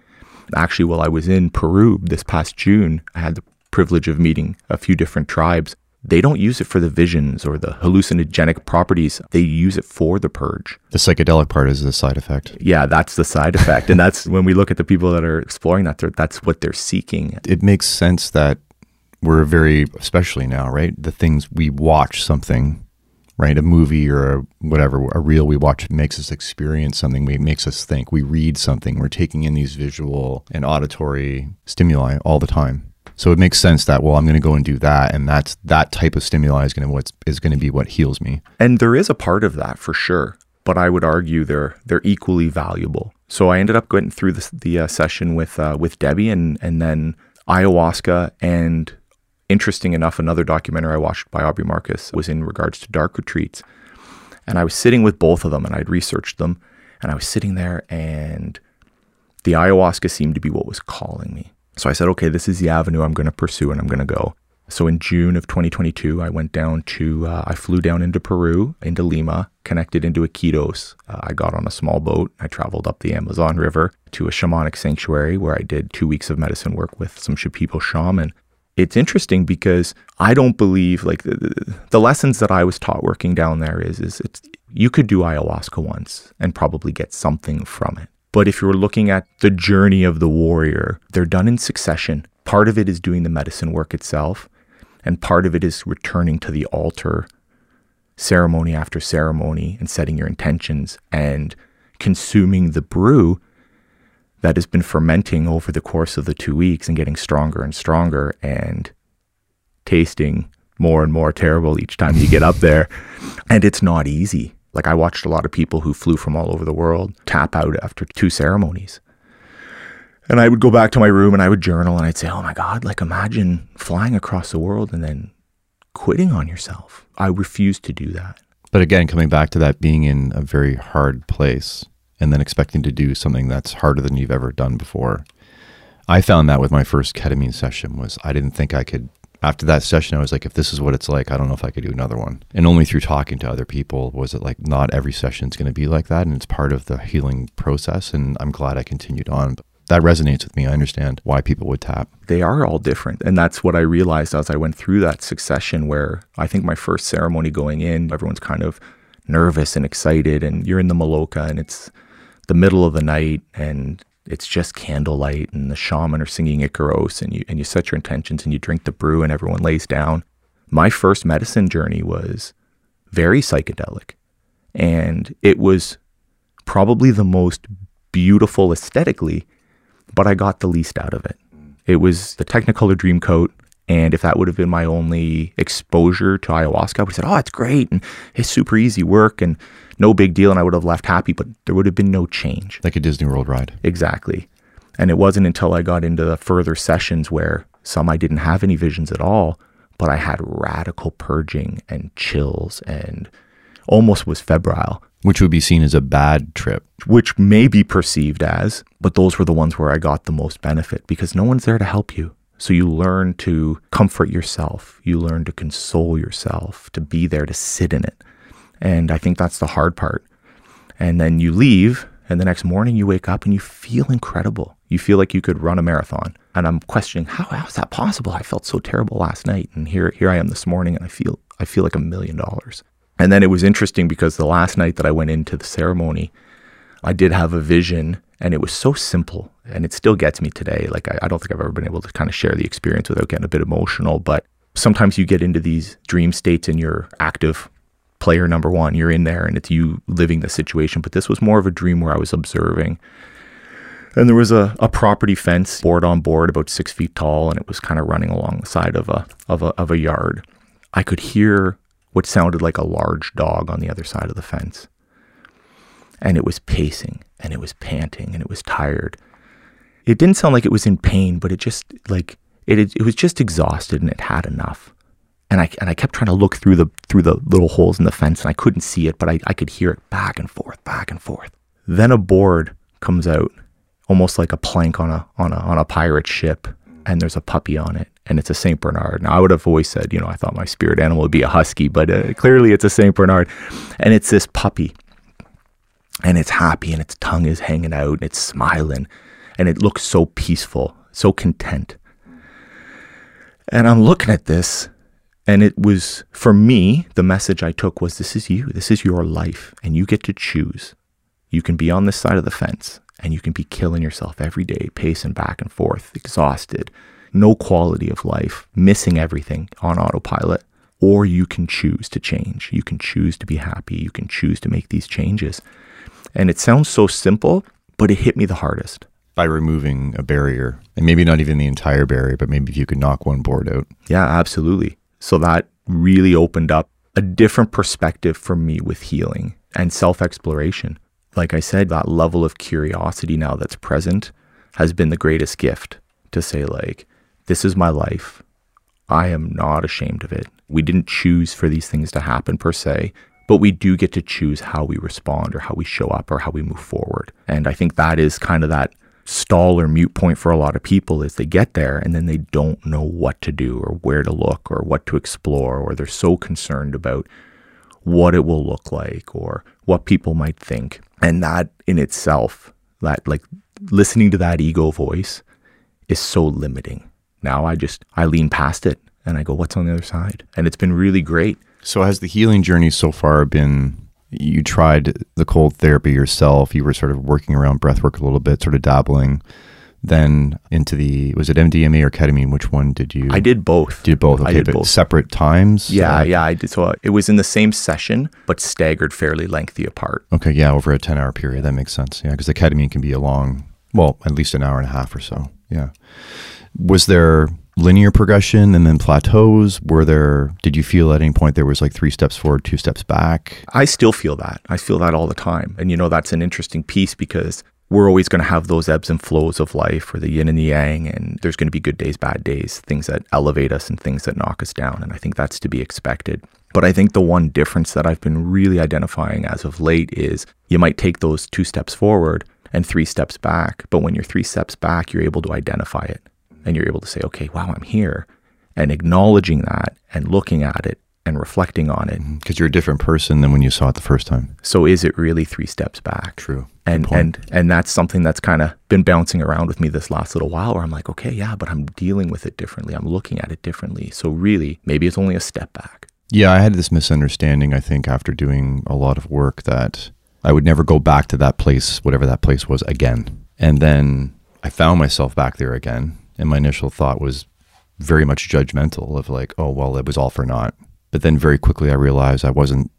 Actually, while I was in Peru this past June, I had the privilege of meeting a few different tribes. They don't use it for the visions or the hallucinogenic properties. They use it for the purge. The psychedelic part is the side effect. Yeah, that's the side effect. and that's when we look at the people that are exploring that, that's what they're seeking. It makes sense that we're very, especially now, right? The things we watch something, right? A movie or a, whatever, a reel we watch makes us experience something. We makes us think. We read something. We're taking in these visual and auditory stimuli all the time. So it makes sense that well, I'm going to go and do that, and that's that type of stimuli is going to what's is going to be what heals me. And there is a part of that for sure, but I would argue they're they're equally valuable. So I ended up going through the, the uh, session with uh, with Debbie and and then ayahuasca and interesting enough, another documentary I watched by Aubrey Marcus was in regards to dark retreats, and I was sitting with both of them and I'd researched them, and I was sitting there and the ayahuasca seemed to be what was calling me. So I said, okay, this is the avenue I'm going to pursue and I'm going to go. So in June of 2022, I went down to, uh, I flew down into Peru, into Lima, connected into Iquitos. Uh, I got on a small boat. I traveled up the Amazon River to a shamanic sanctuary where I did two weeks of medicine work with some Shipibo shaman. It's interesting because I don't believe like the, the, lessons that I was taught working down there is is it's you could do ayahuasca once and probably get something from it. But if you're looking at the journey of the warrior, they're done in succession. Part of it is doing the medicine work itself, and part of it is returning to the altar ceremony after ceremony and setting your intentions and consuming the brew that has been fermenting over the course of the two weeks and getting stronger and stronger and tasting more and more terrible each time you get up there. And it's not easy. Like I watched a lot of people who flew from all over the world tap out after two ceremonies. And I would go back to my room and I would journal and I'd say, oh my God, like imagine flying across the world and then quitting on yourself. I refuse to do that. But again, coming back to that being in a very hard place and then expecting to do something that's harder than you've ever done before. I found that with my first ketamine session was I didn't think I could after that session I was like if this is what it's like, I don't know if I could do another one. And only through talking to other people was it like not every session is going to be like that and it's part of the healing process and I'm glad I continued on. That resonates with me. I understand why people would tap. they are all different. And that's what I realized as I went through that succession where I think my first ceremony going in, everyone's kind of nervous and excited and you're in the Maloka and it's the middle of the night and it's just candlelight and the shaman are singing Icaros and you and you set your intentions and you drink the brew and everyone lays down. My first medicine journey was very psychedelic. And it was probably the most beautiful aesthetically, but I got the least out of it. It was the Technicolor Dream Coat. And if that would have been my only exposure to ayahuasca, I would have said, oh, it's great. And it's super easy work and no big deal. And I would have left happy, but there would have been no change. Like a Disney World ride. Exactly. And it wasn't until I got into the further sessions where some I didn't have any visions at all, but I had radical purging and chills and almost was febrile, Which would be seen as a bad trip. which may be perceived as, but those were the ones where I got the most benefit because no one's there to help you. So you learn to comfort yourself, you learn to console yourself, to be there to sit in it. And I think that's the hard part. And then you leave, and the next morning you wake up and you feel incredible. You feel like you could run a marathon. And I'm questioning how, how is that possible? I felt so terrible last night. And here here I am this morning and I feel I feel like a million dollars. And then it was interesting because the last night that I went into the ceremony, I did have a vision and it was so simple and it still gets me today. Like I, I don't think I've ever been able to kind of share the experience without getting a bit emotional. But sometimes you get into these dream states and you're active player number one. You're in there and it's you living the situation. But this was more of a dream where I was observing. And there was a, a property fence board on board about six feet tall, and it was kind of running along the side of a of a of a yard. I could hear what sounded like a large dog on the other side of the fence. And it was pacing and it was panting and it was tired. It didn't sound like it was in pain, but it just like it it was just exhausted and it had enough and I and I kept trying to look through the through the little holes in the fence and I couldn't see it, but I, I could hear it back and forth, back and forth. Then a board comes out, almost like a plank on a on a on a pirate ship, and there's a puppy on it, and it's a Saint Bernard. Now I would have always said, you know, I thought my spirit animal would be a husky, but uh, clearly it's a Saint Bernard, and it's this puppy, and it's happy, and its tongue is hanging out, and it's smiling, and it looks so peaceful, so content. And I'm looking at this and it was, for me, the message I took was this is you. This is your life, and you get to choose. You can be on this side of the fence, and you can be killing yourself every day, pacing back and forth, exhausted, no quality of life, missing everything on autopilot. Or you can choose to change. You can choose to be happy. You can choose to make these changes. And it sounds so simple, but it hit me the hardest. By removing a barrier, and maybe not even the entire barrier, but maybe if you could knock one board out. Yeah, absolutely. So that really opened up a different perspective for me with healing and self exploration. Like I said, that level of curiosity now that's present has been the greatest gift to say, like, this is my life. I am not ashamed of it. We didn't choose for these things to happen per se, but we do get to choose how we respond or how we show up or how we move forward. And I think that is kind of that stall or mute point for a lot of people is they get there and then they don't know what to do or where to look or what to explore or they're so concerned about what it will look like or what people might think. And that in itself that like listening to that ego voice is so limiting. Now i just i lean past it and i go what's on the other side? And it's been really great so has the healing journey so far been you tried the cold therapy yourself. You were sort of working around breath work a little bit, sort of dabbling. Then into the was it MDMA or ketamine? Which one did you? I did both. Did both? Okay, I did but both. separate times. Yeah, Uh, yeah, I did. So it was in the same session, but staggered fairly lengthy apart. Okay, yeah, over a ten-hour period. That makes sense. Yeah, because the ketamine can be a long, well, at least an hour and a half or so. Yeah. Was there linear progression and then plateaus? Were there? Did you feel at any point there was like three steps forward, two steps back? I still feel that. I feel that all the time. And you know, that's an interesting piece because we're always going to have those ebbs and flows of life or the yin and the yang. And there's going to be good days, bad days, things that elevate us and things that knock us down. And I think that's to be expected. But I think the one difference that I've been really identifying as of late is you might take those two steps forward and three steps back. But when you're three steps back, you're able to identify it and you're able to say, okay, wow, I'm here. And acknowledging that and looking at it and reflecting on it. Mm-hmm. Because you're a different person than when you saw it the first time. So is it really three steps back? True. and and and that's something that's kind of been bouncing around with me this last little while where I'm like okay yeah but I'm dealing with it differently I'm looking at it differently so really maybe it's only a step back Yeah, I had this misunderstanding, I think, after doing a lot of work that I would never go back to that place, whatever that place was, again. And then I found myself back there again. And my initial thought was very much judgmental of like, oh, well, it was all for naught. But then very quickly I realized I wasn't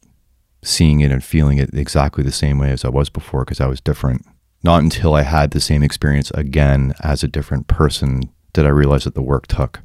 seeing it and feeling it exactly the same way as I was before because I was different. Not until I had the same experience again as a different person did I realize that the work took.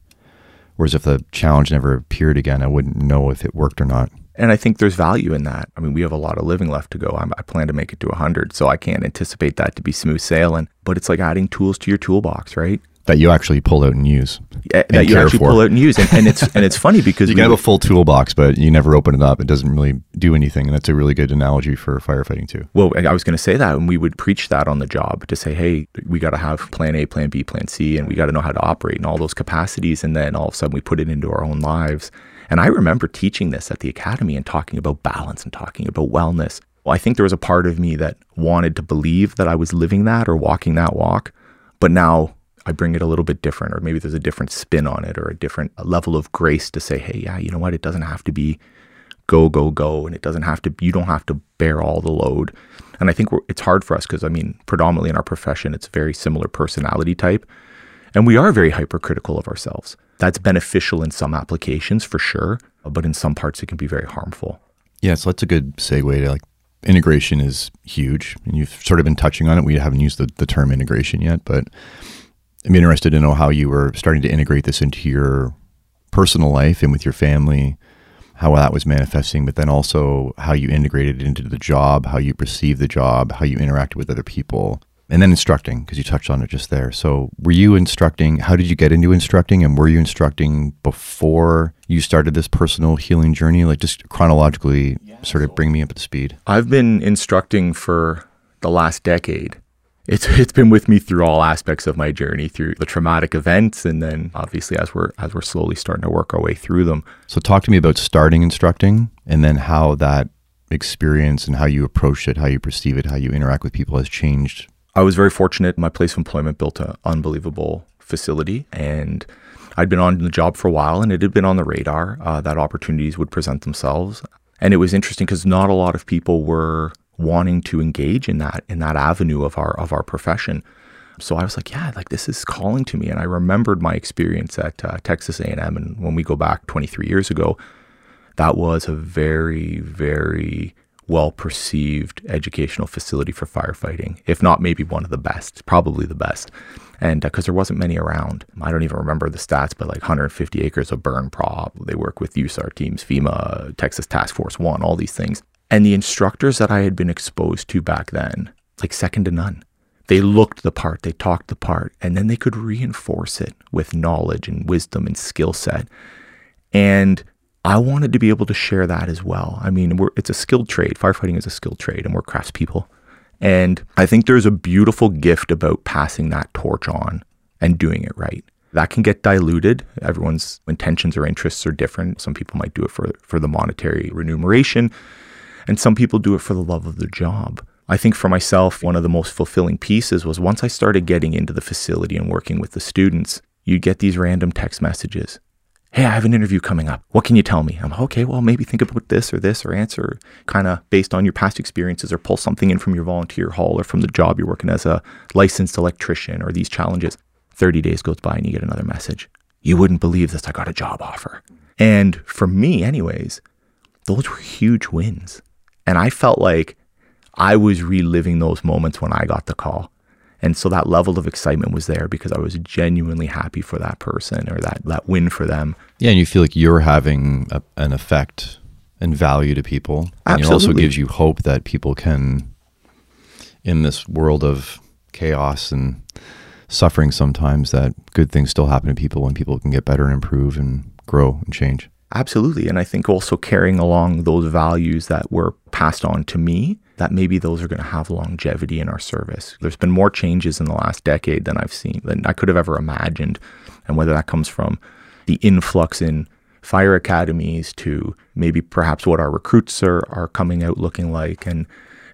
Whereas if the challenge never appeared again, I wouldn't know if it worked or not. and I think there's value in that I mean we have a lot of living left to go I'm, I plan to make it to 100 so I can't anticipate that to be smooth sailing but it's like adding tools to your toolbox right That you actually pull out and use. Eh, that you actually for. pull out and use and, and it's and it's funny because You can have a full toolbox, but you never open it up. It doesn't really do anything. And that's a really good analogy for firefighting, too. Well, I was going to say that, and we would preach that on the job to say, hey, we got to have plan A, plan B, plan C, and we got to know how to operate in all those capacities. And then all of a sudden we put it into our own lives. And I remember teaching this at the academy and talking about balance and talking about wellness. Well, I think there was a part of me that wanted to believe that I was living that or walking that walk. But now I bring it a little bit different, or maybe there's a different spin on it, or a different level of grace to say, hey, yeah, you know what? It doesn't have to be go, go, go. And it doesn't have to, you don't have to bear all the load. And I think it's hard for us because, I mean, predominantly in our profession, it's a very similar personality type. And we are very hypercritical of ourselves. That's beneficial in some applications for sure, but in some parts it can be very harmful. Yeah, so that's a good segue to like integration is huge. And you've sort of been touching on it. We haven't used the, the term integration yet, but I'm interested to know how you were starting to integrate this into your personal life and with your family, how that was manifesting, but then also how you integrated it into the job, how you perceived the job, how you interacted with other people, and then instructing because you touched on it just there. So, were you instructing? How did you get into instructing, and were you instructing before you started this personal healing journey? Like, just chronologically, yeah, sort of bring me up to speed. I've been instructing for the last decade. It's it's been with me through all aspects of my journey, through the traumatic events, and then obviously as we're as we're slowly starting to work our way through them. So, talk to me about starting instructing, and then how that experience and how you approach it, how you perceive it, how you interact with people has changed I was very fortunate. My place of employment built an unbelievable facility, and I'd been on the job for a while, and it had been on the radar uh, that opportunities would present themselves. And it was interesting because not a lot of people were wanting to engage in that in that avenue of our of our profession. So I was like, yeah, like this is calling to me. And I remembered my experience at uh, Texas A&M, and when we go back 23 years ago, that was a very very well perceived educational facility for firefighting, if not maybe one of the best, probably the best. And because uh, there wasn't many around, I don't even remember the stats, but like 150 acres of burn prop. They work with USAR teams, FEMA, Texas Task Force One, all these things. And the instructors that I had been exposed to back then, like second to none. They looked the part, they talked the part, and then they could reinforce it with knowledge and wisdom and skill set. And I wanted to be able to share that as well. I mean, it's a skilled trade. Firefighting is a skilled trade, and we're craftspeople. And I think there's a beautiful gift about passing that torch on and doing it right. That can get diluted. Everyone's intentions or interests are different. Some people might do it for, for the monetary remuneration, and some people do it for the love of the job. I think for myself, one of the most fulfilling pieces was once I started getting into the facility and working with the students, you'd get these random text messages hey, I have an interview coming up. What can you tell me? I'm like, okay, well, maybe think about this or this or answer kind of based on your past experiences or pull something in from your volunteer hall or from the job you're working as a licensed electrician or these challenges. 30 days goes by and you get another message. You wouldn't believe this. I got a job offer. And for me, anyways, those were huge wins. And I felt like I was reliving those moments when I got the call. And so that level of excitement was there because I was genuinely happy for that person or that, that win for them. Yeah, and you feel like you're having a, an effect and value to people. And Absolutely. it also gives you hope that people can, in this world of chaos and suffering sometimes, that good things still happen to people when people can get better and improve and grow and change. Absolutely. And I think also carrying along those values that were passed on to me that maybe those are going to have longevity in our service. There's been more changes in the last decade than I've seen than I could have ever imagined. And whether that comes from the influx in fire academies to maybe perhaps what our recruits are, are coming out looking like and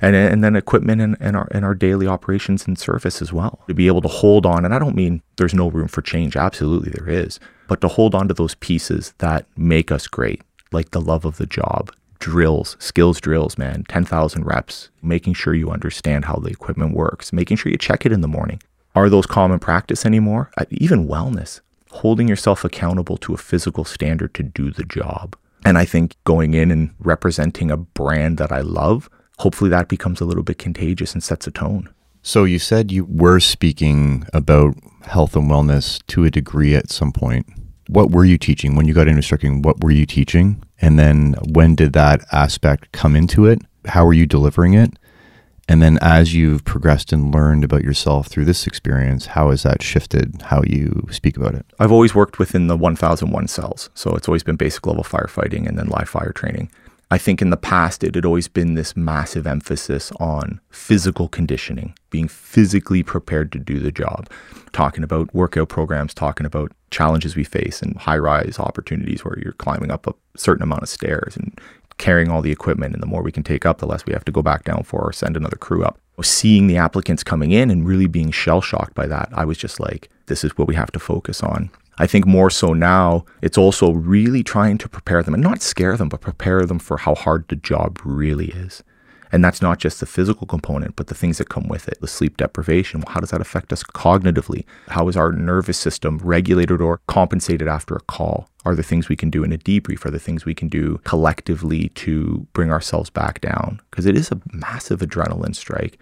and and then equipment and, and our and our daily operations and service as well. To be able to hold on, and I don't mean there's no room for change, absolutely there is, but to hold on to those pieces that make us great, like the love of the job, drills, skills drills, man, 10,000 reps, making sure you understand how the equipment works, making sure you check it in the morning. Are those common practice anymore? Uh, even wellness, holding yourself accountable to a physical standard to do the job. And I think going in and representing a brand that I love, hopefully that becomes a little bit contagious and sets a tone. So you said you were speaking about health and wellness to a degree at some point what were you teaching when you got into instructing? What were you teaching? And then when did that aspect come into it? How were you delivering it? And then as you've progressed and learned about yourself through this experience, how has that shifted how you speak about it? I've always worked within the 1001 cells. So it's always been basic level firefighting and then live fire training. I think in the past, it had always been this massive emphasis on physical conditioning, being physically prepared to do the job, talking about workout programs, talking about challenges we face and high rise opportunities where you're climbing up a certain amount of stairs and carrying all the equipment. And the more we can take up, the less we have to go back down for or send another crew up. seeing the applicants coming in and really being shell shocked by that, I was just like, this is what we have to focus on. I think more so now, it's also really trying to prepare them and not scare them, but prepare them for how hard the job really is. And that's not just the physical component, but the things that come with it. The sleep deprivation. How does that affect us cognitively? How is our nervous system regulated or compensated after a call? Are there things we can do in a debrief? Are there things we can do collectively to bring ourselves back down? Because it is a massive adrenaline strike.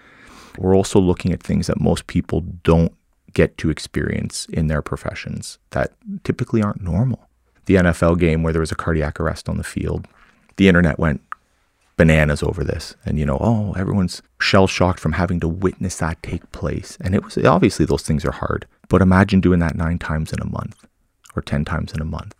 We're also looking at things that most people don't get to experience in their professions that typically aren't normal. The NFL game where there was a cardiac arrest on the field, the internet went bananas over this. And, you know, oh, everyone's shell shocked from having to witness that take place. And it was obviously those things are hard. But imagine doing that nine times in a month or 10 times in a month.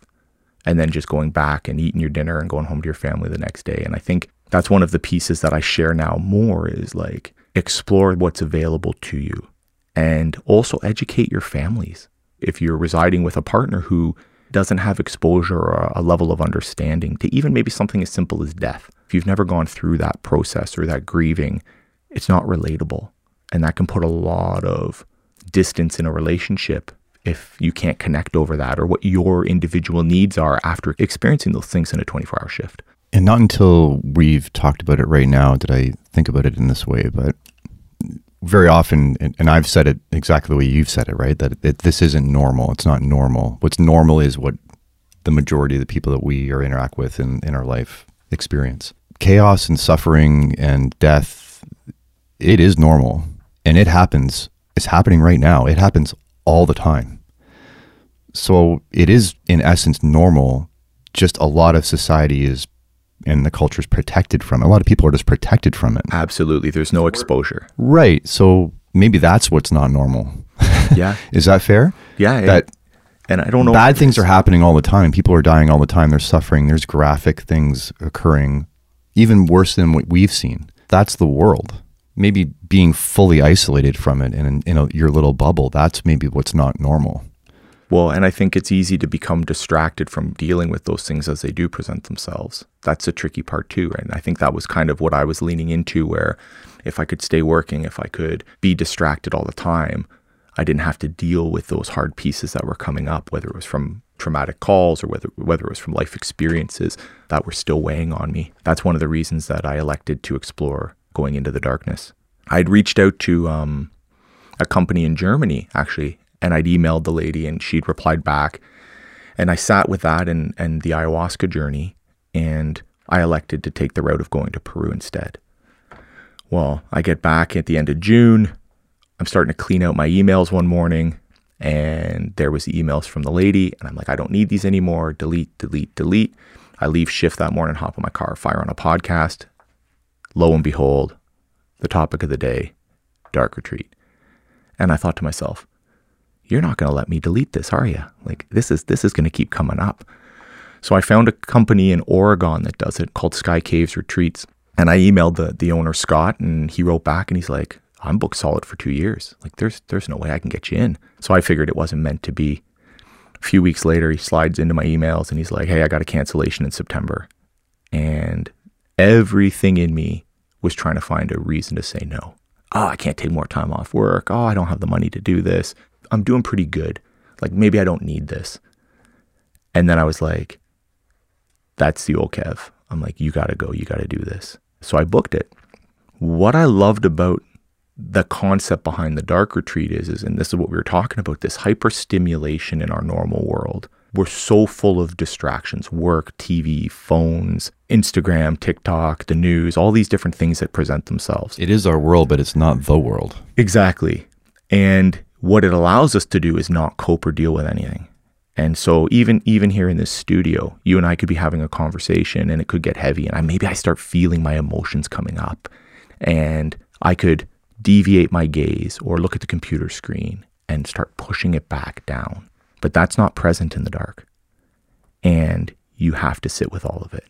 And then just going back and eating your dinner and going home to your family the next day. And I think that's one of the pieces that I share now more is like explore what's available to you and also educate your families. If you're residing with a partner who doesn't have exposure or a level of understanding to even maybe something as simple as death, if you've never gone through that process or that grieving, it's not relatable. And that can put a lot of distance in a relationship if you can't connect over that or what your individual needs are after experiencing those things in a 24 hour shift. And not until we've talked about it right now did I think about it in this way. But very often, and I've said it exactly the way you've said it, right? That it, this isn't normal. It's not normal. What's normal is what the majority of the people that we interact with in, in our life experience chaos and suffering and death, it is normal and it happens. It's happening right now. It happens all the time. So it is, in essence, normal. Just a lot of society is and the culture is protected from it. A lot of people are just protected from it. Absolutely. There's no exposure. Right. So maybe that's what's not normal. Yeah. is that fair? Yeah. That and I don't know. Bad things are happening all the time. People are dying all the time. They're suffering. There's graphic things occurring even worse than what we've seen. That's the world. Maybe being fully isolated from it in, in a, your little bubble, that's maybe what's not normal. Well, and I think it's easy to become distracted from dealing with those things as they do present themselves. That's a tricky part too. And I think that was kind of what I was leaning into where if I could stay working, if I could be distracted all the time, I didn't have to deal with those hard pieces that were coming up, whether it was from traumatic calls or whether whether it was from life experiences that were still weighing on me. That's one of the reasons that I elected to explore going into the darkness. I'd reached out to um, a company in Germany actually, and I'd emailed the lady, and she'd replied back, and I sat with that and and the ayahuasca journey, and I elected to take the route of going to Peru instead. Well, I get back at the end of June. I'm starting to clean out my emails one morning and there was emails from the lady and i'm like i don't need these anymore. Delete delete delete. I leave shift that morning hop in my car fire on a podcast. Lo and behold the topic of the day dark retreat. And i thought to myself you're not going to let me delete this are you like this is this is going to keep coming up so i found a company in oregon that does it called sky caves retreats and i emailed the the owner scott and he wrote back and he's like I'm booked solid for two years. Like there's there's no way I can get you in. So I figured it wasn't meant to be. A few weeks later, he slides into my emails and he's like, "Hey, I got a cancellation in September," and everything in me was trying to find a reason to say no. Oh, I can't take more time off work. Oh, I don't have the money to do this. I'm doing pretty good. Like maybe I don't need this. And then I was like, "That's the old Kev." I'm like, "You got to go. You got to do this." So I booked it. What I loved about the concept behind the dark retreat is, is, and this is what we were talking about, this hyperstimulation in our normal world. We're so full of distractions, work, TV, phones, Instagram, TikTok, the news, all these different things that present themselves. It is our world, but it's not the world. Exactly. And what it allows us to do is not cope or deal with anything. And so even even here in this studio, you and I could be having a conversation and it could get heavy and I maybe I start feeling my emotions coming up and I could deviate my gaze or look at the computer screen and start pushing it back down. But that's not present in the dark. And you have to sit with all of it.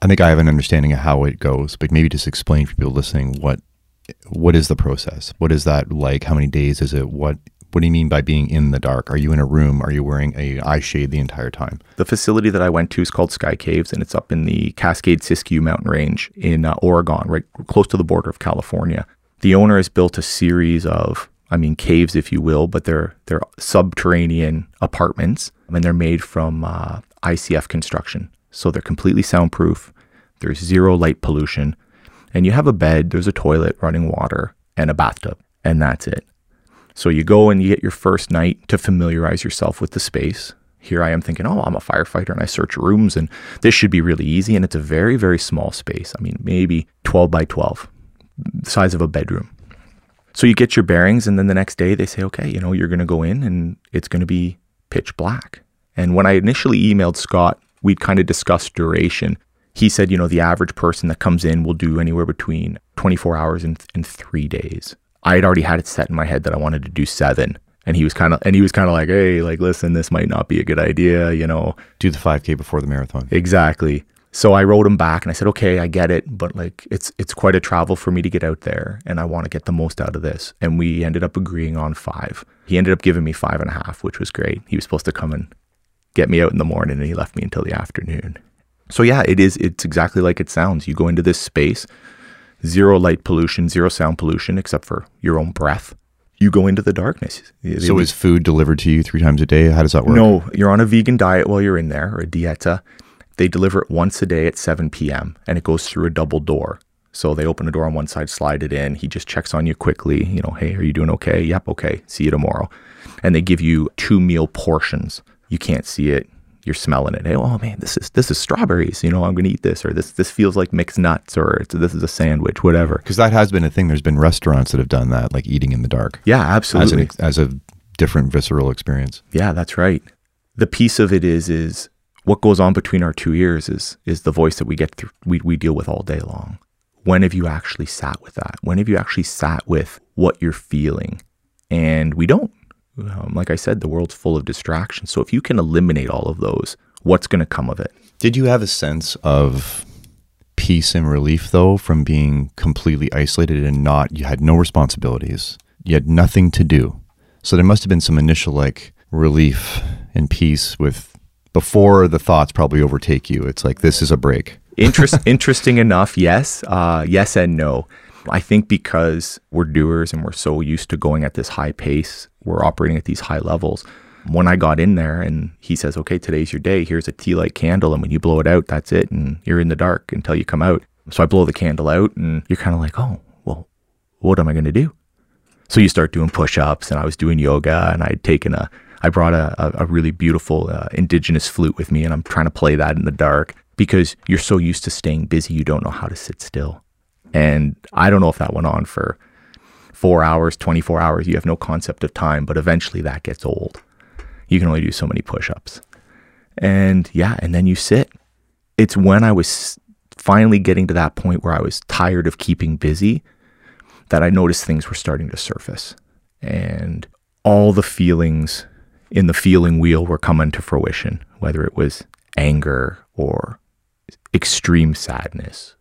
I think I have an understanding of how it goes, but maybe just explain for people listening what what is the process? What is that like? How many days is it? What what do you mean by being in the dark? Are you in a room? Are you wearing a eye shade the entire time? The facility that I went to is called Sky Caves, and it's up in the Cascade Siskiyou mountain range in uh, Oregon, right close to the border of California The owner has built a series of, I mean, caves, if you will, but they're they're subterranean apartments, and they're made from uh, ICF construction, so they're completely soundproof. There's zero light pollution, and you have a bed, there's a toilet, running water, and a bathtub, and that's it. So you go and you get your first night to familiarize yourself with the space. Here I am thinking, oh, I'm a firefighter and I search rooms and this should be really easy. And it's a very, very small space. I mean, maybe 12 by 12, size of a bedroom. So you get your bearings, and then the next day they say, okay, you know, you're going to go in and it's going to be pitch black. And when I initially emailed Scott, we'd kind of discussed duration. He said, you know, the average person that comes in will do anywhere between 24 hours and, and three days. I had already had it set in my head that I wanted to do seven. And he was kind of, and he was kind of like, hey, like, listen, this might not be a good idea, you know. Do the 5K before the marathon. Exactly. So I wrote him back and I said, okay, I get it, but like it's it's quite a travel for me to get out there and I want to get the most out of this. And we ended up agreeing on five. He ended up giving me five and a half, which was great. He was supposed to come and get me out in the morning and he left me until the afternoon. So yeah, it is it's exactly like it sounds. You go into this space, zero light pollution, zero sound pollution except for your own breath. You go into the darkness. So is food delivered to you three times a day? How does that work? No, you're on a vegan diet while you're in there or a dieta. They deliver it once a day at 7 p.m. and it goes through a double door. So they open a door on one side, slide it in. He just checks on you quickly. You know, hey, are you doing okay? Yep, okay. See you tomorrow. And they give you two meal portions. You can't see it. You're smelling it. Hey, oh man, this is this is strawberries. You know, I'm gonna eat this, or this this feels like mixed nuts, or this is a sandwich, whatever. Because that has been a thing. There's been restaurants that have done that, like eating in the dark. Yeah, as, absolutely. an, as a different visceral experience. Yeah, that's right. The piece of it is is what goes on between our two ears is is the voice that we get through, we we deal with all day long. When have you actually sat with that? When have you actually sat with what you're feeling? And we don't. Um, like I said, the world's full of distractions. So if you can eliminate all of those, what's going to come of it? Did you have a sense of peace and relief though from being completely isolated and not you had no responsibilities. You had nothing to do. So there must have been some initial like relief and peace with before the thoughts probably overtake you. It's like this is a break. Interest, interesting enough, yes, uh, yes and no. I think because we're doers and we're so used to going at this high pace, we're operating at these high levels. When I got in there and he says, "Okay, today's your day. Here's a tea light candle, and when you blow it out, that's it, and you're in the dark until you come out." So I blow the candle out, and you're kind of like, "Oh, well, what am I going to do?" So you start doing push-ups, and I was doing yoga, and I'd taken a I brought a, a, a really beautiful uh, indigenous flute with me, and I'm trying to play that in the dark because you're so used to staying busy, you don't know how to sit still. And I don't know if that went on for four hours, 24 hours. You have no concept of time, but eventually that gets old. You can only do so many push ups. And yeah, and then you sit. It's when I was finally getting to that point where I was tired of keeping busy that I noticed things were starting to surface. And all the feelings in the feeling wheel were coming to fruition, whether it was anger or extreme sadness,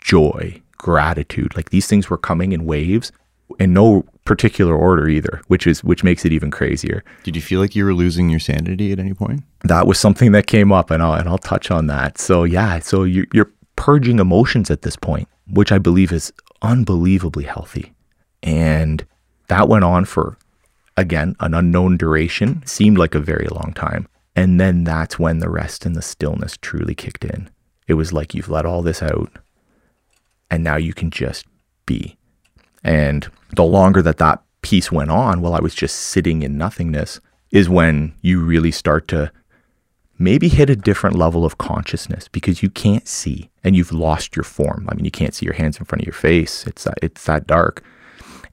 joy, gratitude. Like these things were coming in waves in no particular order either, which is which makes it even crazier. Did you feel like you were losing your sanity at any point? That was something that came up, and I'll and I'll touch on that. So yeah, so you're, you're purging emotions at this point, which I believe is unbelievably healthy, and that went on for again an unknown duration. Seemed like a very long time, and then that's when the rest and the stillness truly kicked in. It was like you've let all this out, and now you can just be. And the longer that that piece went on while I was just sitting in nothingness is when you really start to maybe hit a different level of consciousness because you can't see and you've lost your form. I mean, you can't see your hands in front of your face. It's that, it's that dark.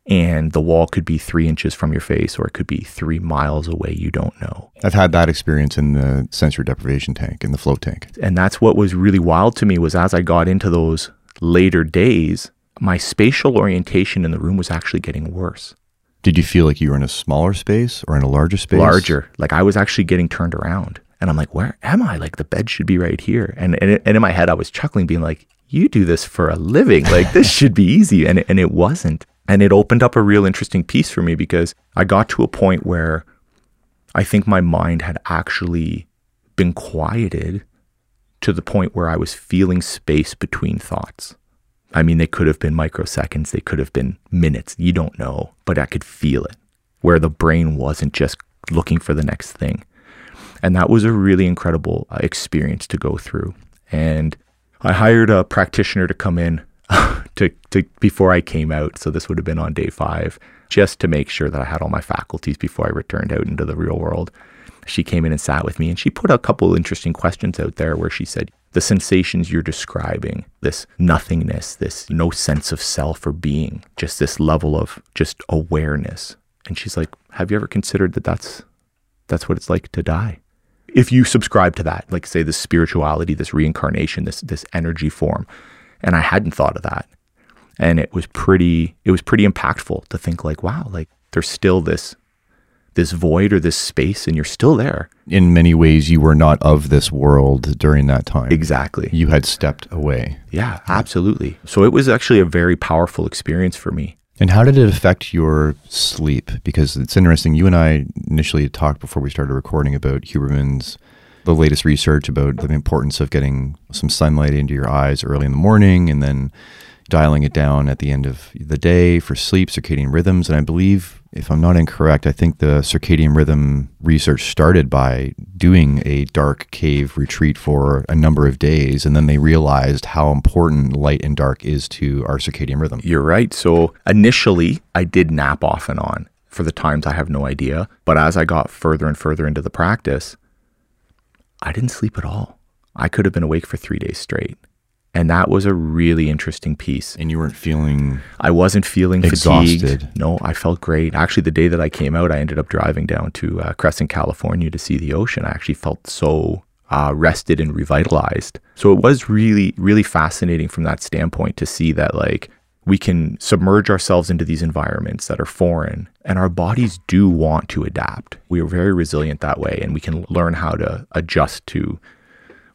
And the wall could be three inches from your face or it could be three miles away. You don't know. I've had that experience in the sensory deprivation tank, in the float tank. And that's what was really wild to me was as I got into those later days, my spatial orientation in the room was actually getting worse. Did you feel like you were in a smaller space or in a larger space? Larger. Like I was actually getting turned around. And I'm like, where am I? Like the bed should be right here. And, and, and in my head, I was chuckling, being like, you do this for a living. Like this should be easy. And, and it wasn't. And it opened up a real interesting piece for me because I got to a point where I think my mind had actually been quieted to the point where I was feeling space between thoughts. I mean, they could have been microseconds, they could have been minutes. You don't know, but I could feel it where the brain wasn't just looking for the next thing. And that was a really incredible uh, experience to go through. And I hired a practitioner to come in to, to before I came out. So this would have been on day five, just to make sure that I had all my faculties before I returned out into the real world. She came in and sat with me and she put a couple interesting questions out there where she said, the sensations you're describing, this nothingness, this no sense of self or being, just this level of just awareness. And she's like, have you ever considered that that's that's what it's like to die? If you subscribe to that, like say this spirituality, this reincarnation, this this energy form, and I hadn't thought of that. And it was pretty it was pretty impactful to think like, wow, like there's still this this void or this space and you're still there. In many ways you were not of this world during that time. Exactly. You had stepped away. Yeah, absolutely. So it was actually a very powerful experience for me. And how did it affect your sleep? Because it's interesting. You and I initially talked before we started recording about Huberman's the latest research about the importance of getting some sunlight into your eyes early in the morning and then dialing it down at the end of the day for sleep, circadian rhythms. And I believe, if I'm not incorrect, I think the circadian rhythm research started by doing a dark cave retreat for a number of days. And then they realized how important light and dark is to our circadian rhythm. You're right. So initially, I did nap off and on. For the times, I have no idea. But as I got further and further into the practice, I didn't sleep at all. I could have been awake for three days straight. And that was a really interesting piece. And you weren't feeling I wasn't feeling Exhausted. fatigued. No, I felt great. Actually, the day that I came out, I ended up driving down to uh, Crescent, California to see the ocean. I actually felt so uh, rested and revitalized. So it was really, really fascinating from that standpoint to see that, like, we can submerge ourselves into these environments that are foreign and our bodies do want to adapt. We are very resilient that way and we can learn how to adjust to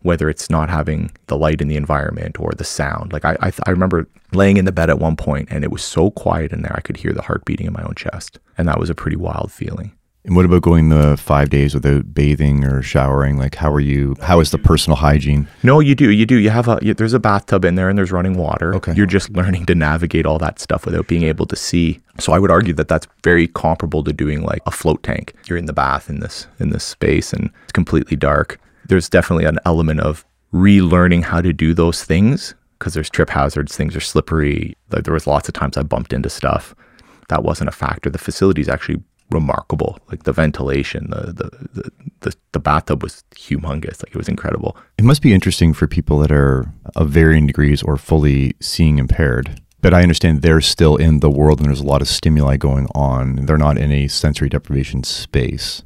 whether it's not having the light in the environment or the sound. Like I, I, I remember laying in the bed at one point and it was so quiet in there, I could hear the heart beating in my own chest. And that was a pretty wild feeling. And what about going the five days without bathing or showering? Like, how are you? How is the personal hygiene? No, you do. You do. You have a, you, there's a bathtub in there and there's running water. Okay. You're just learning to navigate all that stuff without being able to see. So I would argue that that's very comparable to doing like a float tank. You're in the bath in this, in this space and it's completely dark. There's definitely an element of relearning how to do those things because there's trip hazards, things are slippery. Like there was lots of times I bumped into stuff. That wasn't a factor. The facility's actually remarkable. Like the ventilation, the the the, the, the bathtub was humongous. Like it was incredible. It must be interesting for people that are of varying degrees or fully seeing impaired. But I understand they're still in the world and there's a lot of stimuli going on. They're not in a sensory deprivation space.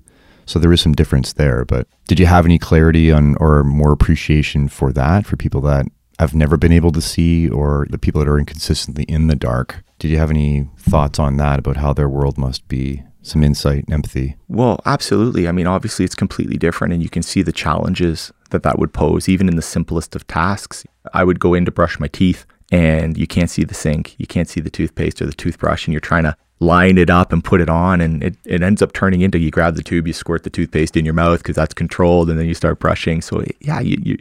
So there is some difference there. But did you have any clarity on or more appreciation for that for people that have never been able to see or the people that are inconsistently in the dark? Did you have any thoughts on that about how their world must be? Some insight, and empathy. Well, absolutely. I mean, obviously, it's completely different, and you can see the challenges that that would pose, even in the simplest of tasks. I would go in to brush my teeth, and you can't see the sink, you can't see the toothpaste or the toothbrush, and you're trying to line it up and put it on, and it, it ends up turning into you grab the tube, you squirt the toothpaste in your mouth because that's controlled, and then you start brushing. So, yeah, you, you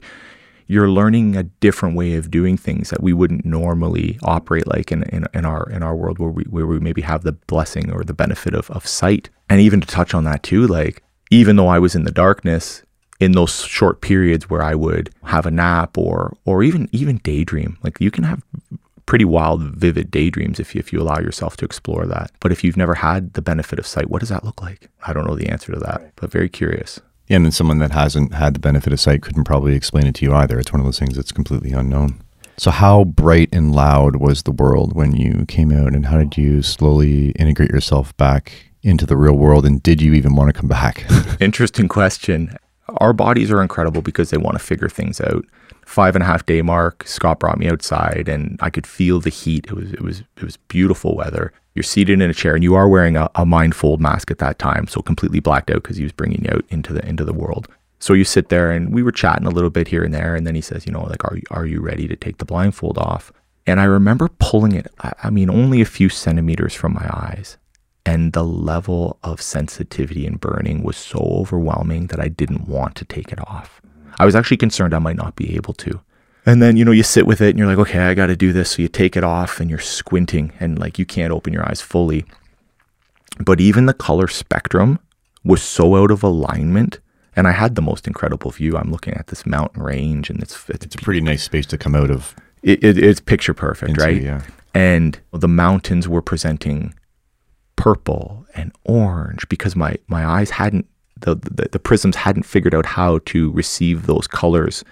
you're learning a different way of doing things that we wouldn't normally operate like in, in, in our in our world where we where we maybe have the blessing or the benefit of, of sight. And even to touch on that too, like even though I was in the darkness, in those short periods where I would have a nap or or even even daydream, like you can have pretty wild, vivid daydreams if you, if you allow yourself to explore that. But if you've never had the benefit of sight, what does that look like? I don't know the answer to that, but very curious. Yeah, and then someone that hasn't had the benefit of sight couldn't probably explain it to you either. It's one of those things that's completely unknown. So, how bright and loud was the world when you came out, and how did you slowly integrate yourself back into the real world? And did you even want to come back? Interesting question. Our bodies are incredible because they want to figure things out. Five and a half day mark, Scott brought me outside, and I could feel the heat. It was it was it was beautiful weather. You're seated in a chair, and you are wearing a, a mindfold mask at that time, so completely blacked out because he was bringing you out into the into the world. So you sit there, and we were chatting a little bit here and there, and then he says, you know, like, are you are you ready to take the blindfold off? And I remember pulling it. I mean, only a few centimeters from my eyes, and the level of sensitivity and burning was so overwhelming that I didn't want to take it off. I was actually concerned I might not be able to. And then, you know, you sit with it and you're like, okay, I got to do this. So you take it off and you're squinting and like you can't open your eyes fully. But even the color spectrum was so out of alignment. And I had the most incredible view. I'm looking at this mountain range and it's, it's, It's a pretty nice space to come out of. it, it, it's picture perfect, into, right? Yeah. and the mountains were presenting purple and orange because my my eyes hadn't the, the the prisms hadn't figured out how to receive those colors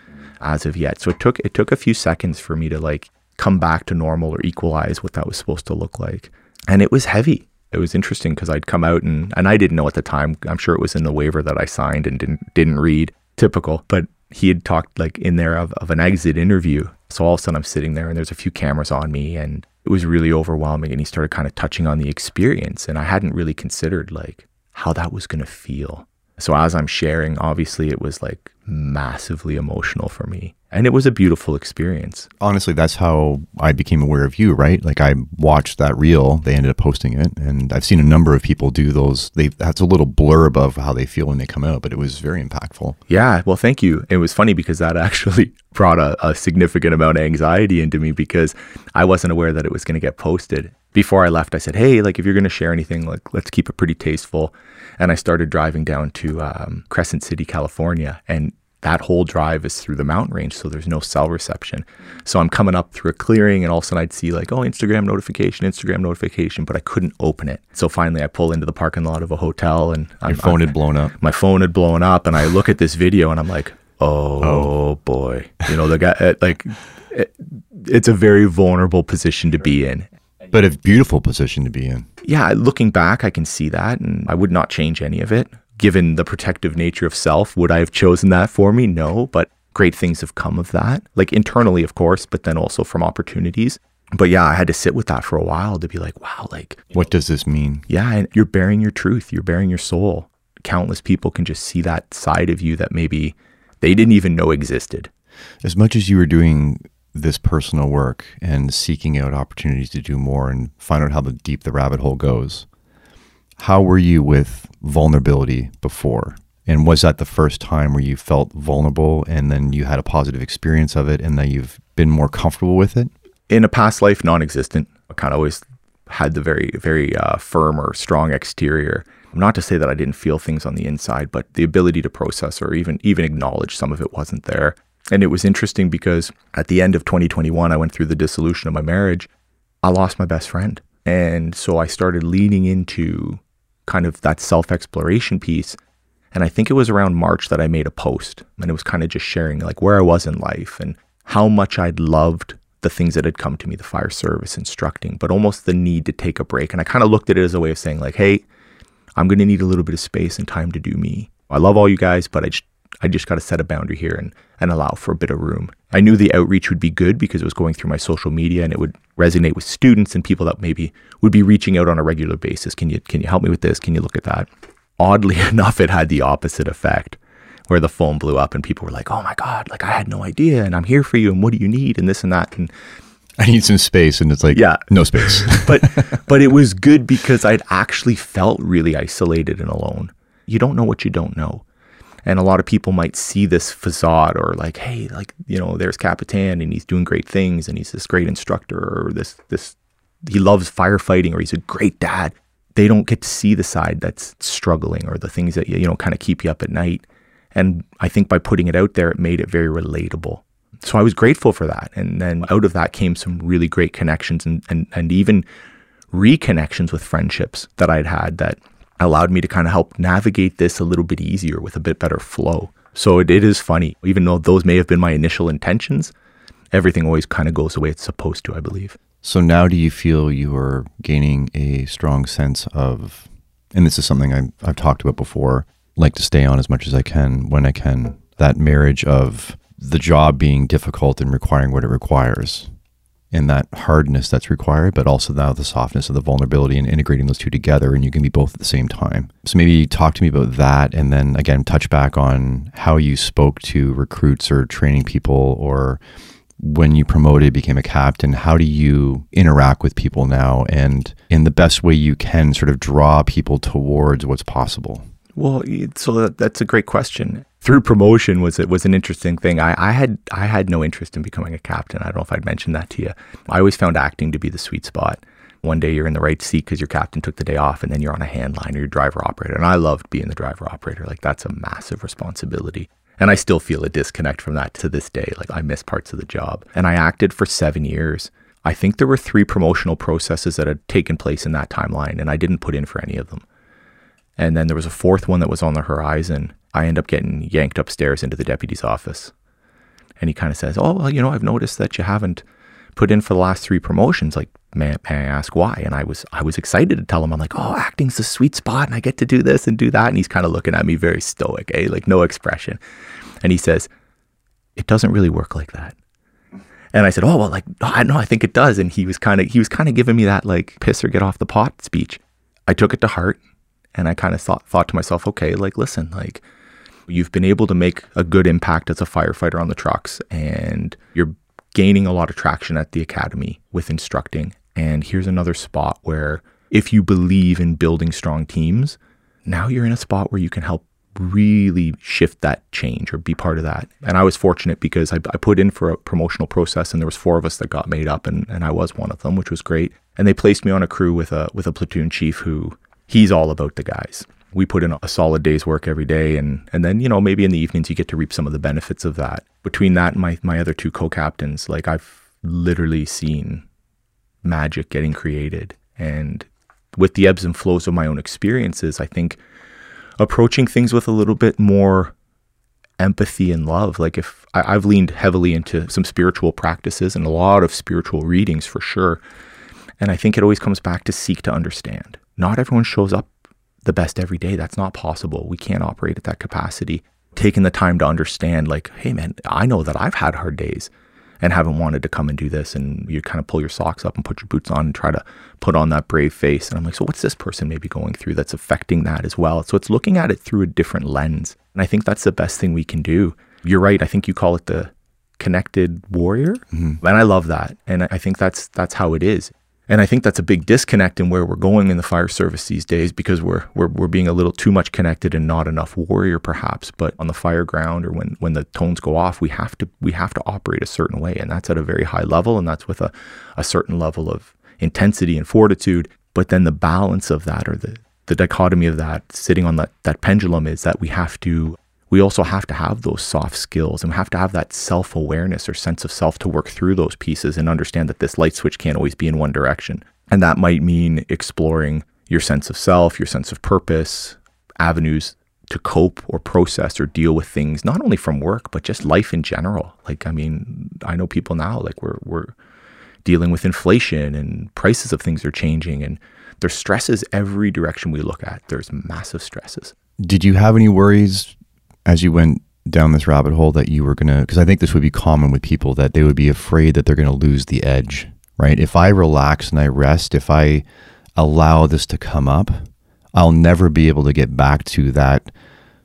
as of yet. So it took it took a few seconds for me to like come back to normal or equalize what that was supposed to look like. And it was heavy. It was interesting because I'd come out and and I didn't know at the time. I'm sure it was in the waiver that I signed and didn't didn't read. Typical. But he had talked like in there of, of an exit interview. So all of a sudden I'm sitting there and there's a few cameras on me and it was really overwhelming and he started kind of touching on the experience. And I hadn't really considered like how that was going to feel. So as I'm sharing, obviously it was like massively emotional for me and it was a beautiful experience. Honestly, that's how I became aware of you, right? Like I watched that reel, they ended up posting it, and I've seen a number of people do those. They that's a little blurb of how they feel when they come out, but it was very impactful. Yeah, well, thank you. It was funny because that actually brought a, a significant amount of anxiety into me because I wasn't aware that it was going to get posted. Before I left, I said, "Hey, like if you're going to share anything, like let's keep it pretty tasteful." And I started driving down to um, Crescent City, California, and that whole drive is through the mountain range, so there's no cell reception. So I'm coming up through a clearing, and all of a sudden I'd see like, oh, Instagram notification, Instagram notification, but I couldn't open it. So finally, I pull into the parking lot of a hotel, and Your I'm, phone I'm- had blown up. my phone had blown up and I look at this video and I'm like, oh, oh. boy. You know, the guy, uh, like, it, it's a very vulnerable position to be in. But a beautiful position to be in. Yeah, looking back, I can see that and I would not change any of it. Given the protective nature of self, would I have chosen that for me? No, but great things have come of that. Like internally, of course, but then also from opportunities. But yeah, I had to sit with that for a while to be like, wow, like, What does this mean? yeah, and you're bearing your truth, you're bearing your soul. Countless people can just see that side of you that maybe they didn't even know existed. As much as you were doing this personal work and seeking out opportunities to do more and find out how the deep the rabbit hole goes, how were you with vulnerability before? And was that the first time where you felt vulnerable and then you had a positive experience of it and that you've been more comfortable with it? In a past life, non existent. I kind of always had the very, very uh, firm or strong exterior. Not to say that I didn't feel things on the inside, but the ability to process or even even acknowledge some of it wasn't there. And it was interesting because at the end of 2021, I went through the dissolution of my marriage. I lost my best friend. And so I started leaning into kind of that self exploration piece. And I think it was around March that I made a post and it was kind of just sharing like where I was in life and how much I'd loved the things that had come to me, the fire service, instructing, but almost the need to take a break. And I kind of looked at it as a way of saying, like, hey, I'm going to need a little bit of space and time to do me. I love all you guys, but I just, I just got to set a boundary here and, and allow for a bit of room. I knew the outreach would be good because it was going through my social media and it would resonate with students and people that maybe would be reaching out on a regular basis. Can you, can you help me with this? Can you look at that? Oddly enough, it had the opposite effect where the phone blew up and people were like, oh my God, like I had no idea and I'm here for you and what do you need and this and that. And I need some space. And it's like, Yeah. no space. but but it was good because I'd actually felt really isolated and alone. You don't know what you don't know. And a lot of people might see this facade or like, hey, like, you know, there's Kapitan and he's doing great things and he's this great instructor or this this he loves firefighting or he's a great dad. They don't get to see the side that's struggling or the things that you know kind of keep you up at night. And I think by putting it out there, it made it very relatable. So I was grateful for that. And then out of that came some really great connections and, and, and even reconnections with friendships that I'd had that allowed me to kind of help navigate this a little bit easier with a bit better flow. So it, it is funny, even though those may have been my initial intentions, everything always kind of goes the way it's supposed to, I believe. So now do you feel you are gaining a strong sense of, and this is something I've, I've talked about before, like to stay on as much as I can when I can, that marriage of the job being difficult and requiring what it requires and that hardness that's required, but also now the softness of the vulnerability and integrating those two together and you can be both at the same time. So maybe talk to me about that and then again touch back on how you spoke to recruits or training people or when you promoted, became a captain, how do you interact with people now and in the best way you can sort of draw people towards what's possible? Well, so that, that's a great question. Through promotion was it was an interesting thing. I, I had I had no interest in becoming a captain. I don't know if I'd mentioned that to you. I always found acting to be the sweet spot. One day you're in the right seat because your captain took the day off, and then you're on a hand line or your driver operator. And I loved being the driver operator. Like that's a massive responsibility. And I still feel a disconnect from that to this day. Like I miss parts of the job. And I acted for seven years. I think there were three promotional processes that had taken place in that timeline, and I didn't put in for any of them. And then there was a fourth one that was on the horizon. I end up getting yanked upstairs into the deputy's office. And he kind of says, Oh, well, you know, I've noticed that you haven't put in for the last three promotions. Like, may, may I ask why? And I was I was excited to tell him, I'm like, oh, acting's the sweet spot and I get to do this and do that. And he's kind of looking at me very stoic, eh? Like no expression. And he says, It doesn't really work like that. And I said, "Oh well, like I know, I think it does." And he was kind of he was kind of giving me that like piss or get off the pot speech. I took it to heart, and I kind of thought thought to myself, "Okay, like listen, like you've been able to make a good impact as a firefighter on the trucks, and you're gaining a lot of traction at the academy with instructing. And here's another spot where, if you believe in building strong teams, now you're in a spot where you can help really shift that change or be part of that. And I was fortunate because I, I put in for a promotional process and there was four of us that got made up and, and I was one of them, which was great. And they placed me on a crew with a with a platoon chief who he's all about the guys. We put in a solid day's work every day and and then, you know, maybe in the evenings you get to reap some of the benefits of that. Between that and my, my other two co-captains, like I've literally seen magic getting created. And with the ebbs and flows of my own experiences, I think approaching things with a little bit more empathy and love. Like if I, I've leaned heavily into some spiritual practices and a lot of spiritual readings for sure. And I think it always comes back to seek to understand. Not everyone shows up the best every day. That's not possible. We can't operate at that capacity. Taking the time to understand, like, hey man, I know that I've had hard days and haven't wanted to come and do this. And you kind of pull your socks up and put your boots on and try to put on that brave face. And I'm like, so what's this person maybe going through that's affecting that as well? So it's looking at it through a different lens. And I think that's the best thing we can do. You're right. I think you call it the connected warrior. Mm-hmm. And I love that. And I think that's that's how it is. And I think that's a big disconnect in where we're going in the fire service these days because we're, we're we're being a little too much connected and not enough warrior perhaps. But on the fire ground or when when the tones go off, we have to we have to operate a certain way. And that's at a very high level and that's with a, a certain level of intensity and fortitude. But then the balance of that or the the dichotomy of that sitting on that that pendulum is that we have to we also have to have those soft skills and we have to have that self awareness or sense of self to work through those pieces and understand that this light switch can't always be in one direction. And that might mean exploring your sense of self, your sense of purpose, avenues to cope or process or deal with things, not only from work, but just life in general. Like, I mean, I know people now, like, we're, we're dealing with inflation and prices of things are changing and there's stresses every direction we look at. There's massive stresses. Did you have any worries as you went down this rabbit hole that you were going to, because I think this would be common with people that they would be afraid that they're going to lose the edge, right? If I relax and I rest, if I allow this to come up, I'll never be able to get back to that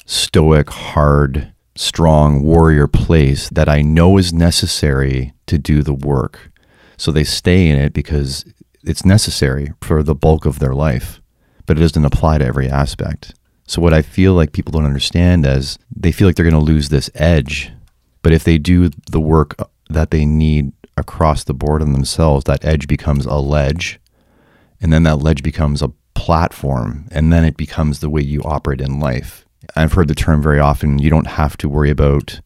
stoic, hard, strong warrior place that I know is necessary to do the work. So they stay in it because it's necessary for the bulk of their life, but it doesn't apply to every aspect. So what I feel like people don't understand is they feel like they're going to lose this edge, but if they do the work uh, that they need across the board on themselves, that edge becomes a ledge, and then that ledge becomes a platform, and then it becomes the way you operate in life. I've heard the term very often, you don't have to worry about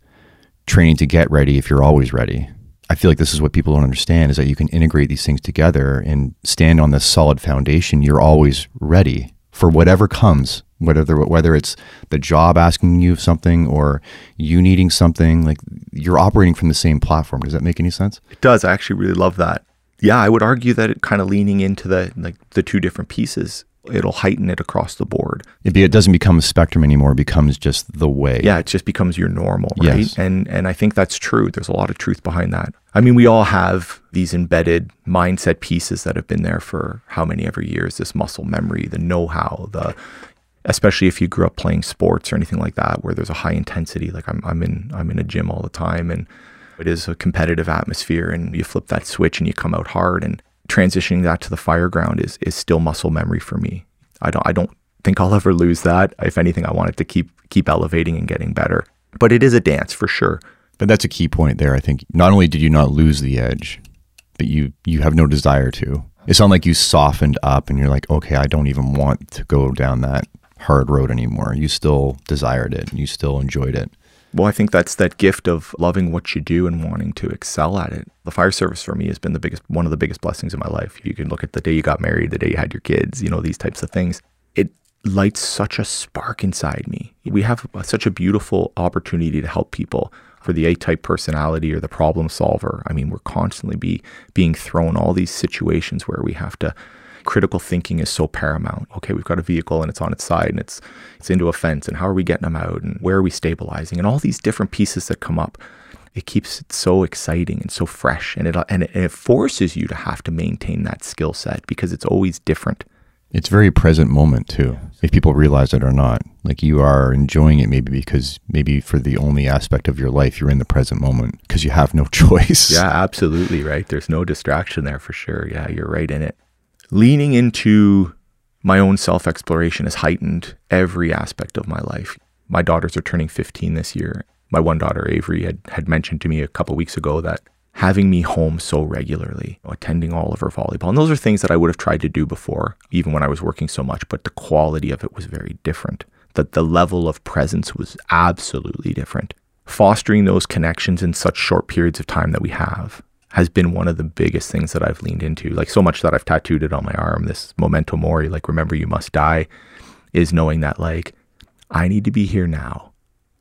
training to get ready if you're always ready. I feel like this is what people don't understand is that you can integrate these things together and stand on this solid foundation. You're always ready for whatever comes, whether whether it's the job asking you of something or you needing something. Like you're operating from the same platform. Does that make any sense? It does. I actually really love that. Yeah, I would argue that it kind of leaning into the like the two different pieces, it'll heighten it across the board. It, be, it doesn't become a spectrum anymore. It becomes just the way. Yeah, it just becomes your normal, right? Yes. And and I think that's true. There's a lot of truth behind that. I mean, we all have these embedded mindset pieces that have been there for how many ever years. This muscle memory, the know-how, the especially if you grew up playing sports or anything like that, where there's a high intensity. Like I'm, I'm in, I'm in a gym all the time, and it is a competitive atmosphere. And you flip that switch, and you come out hard. And transitioning that to the fire ground is is still muscle memory for me. I don't, I don't think I'll ever lose that. If anything, I want it to keep keep elevating and getting better. But it is a dance for sure. But that's a key point there. I think not only did you not lose the edge, but you you have no desire to. It sounds like you softened up and you're like, okay, I don't even want to go down that hard road anymore. You still desired it and you still enjoyed it. Well, I think that's that gift of loving what you do and wanting to excel at it. The fire service for me has been the biggest, one of the biggest blessings in my life. You can look at the day you got married, the day you had your kids, you know, these types of things. It lights such a spark inside me. We have such a beautiful opportunity to help people for the A-type personality or the problem solver. I mean, we're constantly be being thrown all these situations where we have to critical thinking is so paramount. Okay, we've got a vehicle and it's on its side and it's it's into a fence and how are we getting them out and where are we stabilizing and all these different pieces that come up. It keeps it so exciting and so fresh and it and it, and it forces you to have to maintain that skill set because it's always different. It's very present moment too. If people realize it or not, like you are enjoying it maybe because maybe for the only aspect of your life you're in the present moment because you have no choice. Yeah, absolutely right. There's no distraction there for sure. Yeah, you're right in it. Leaning into my own self-exploration has heightened every aspect of my life. My daughters are turning 15 this year. My one daughter Avery had had mentioned to me a couple weeks ago that having me home so regularly, attending all of her volleyball. And those are things that I would have tried to do before, even when I was working so much, but the quality of it was very different. That the level of presence was absolutely different. Fostering those connections in such short periods of time that we have has been one of the biggest things that I've leaned into. Like so much that I've tattooed it on my arm, this memento mori, like remember you must die, is knowing that like I need to be here now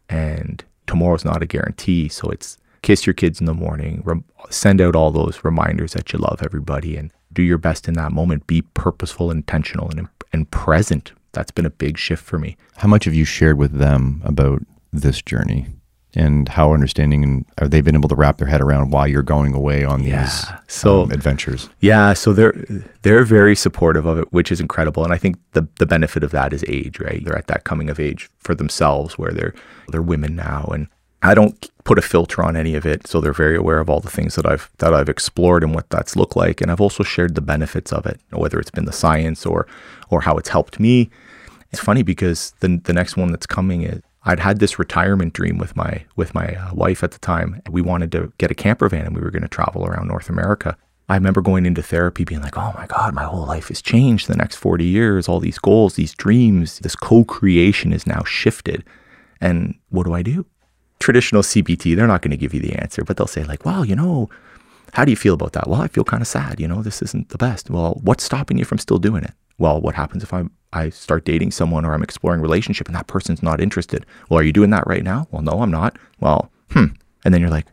and tomorrow's not a guarantee. So it's kiss your kids in the morning, rem- send out all those reminders that you love everybody and do your best in that moment. Be purposeful, intentional, and, and present. That's been a big shift for me. How much have you shared with them about this journey? And how understanding and have they been able to wrap their head around why you're going away on these Yeah. So- um, adventures? Yeah, so they're they're very supportive of it, which is incredible. And I think the the benefit of that is age, right? They're at that coming of age for themselves where they're they're women now and I don't put a filter on any of it, so they're very aware of all the things that I've that I've explored and what that's looked like. And I've also shared the benefits of it, whether it's been the science or or how it's helped me. It's funny because the the next one that's coming is I'd had this retirement dream with my with my uh, wife at the time. We wanted to get a camper van and we were going to travel around North America. I remember going into therapy being like, "Oh my god, my whole life has changed the next 40 years. All these goals, these dreams, this co-creation is now shifted. And what do I do?" Traditional CBT, they're not going to give you the answer, but they'll say like, "Well, you know, how do you feel about that?" Well, I feel kind of sad, you know, this isn't the best. Well, what's stopping you from still doing it? Well, what happens if I I start dating someone or I'm exploring relationship and that person's not interested? Well, are you doing that right now? Well, no, I'm not. Well, hmm. And then you're like,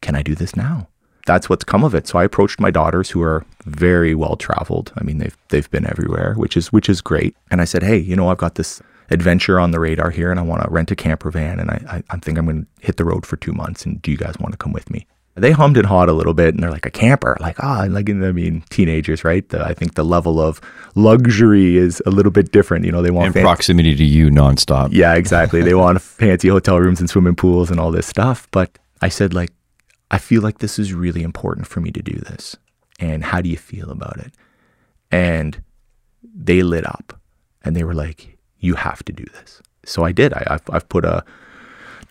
can I do this now? That's what's come of it. So I approached my daughters who are very well traveled. I mean, they've they've been everywhere, which is which is great. And I said, hey, you know, I've got this adventure on the radar here, and I want to rent a camper van, and I I, I think I'm going to hit the road for two months. And do you guys want to come with me? They hummed and hawed a little bit, and they're like a camper, like ah, like I mean, teenagers, right? The, I think the level of luxury is a little bit different. You know, they want And fan- proximity to you nonstop. yeah, exactly. They want fancy hotel rooms and swimming pools and all this stuff. But I said, like, I feel like this is really important for me to do this. And how do you feel about it? And they lit up and they were like, you have to do this. So I did. I, I've, I've put a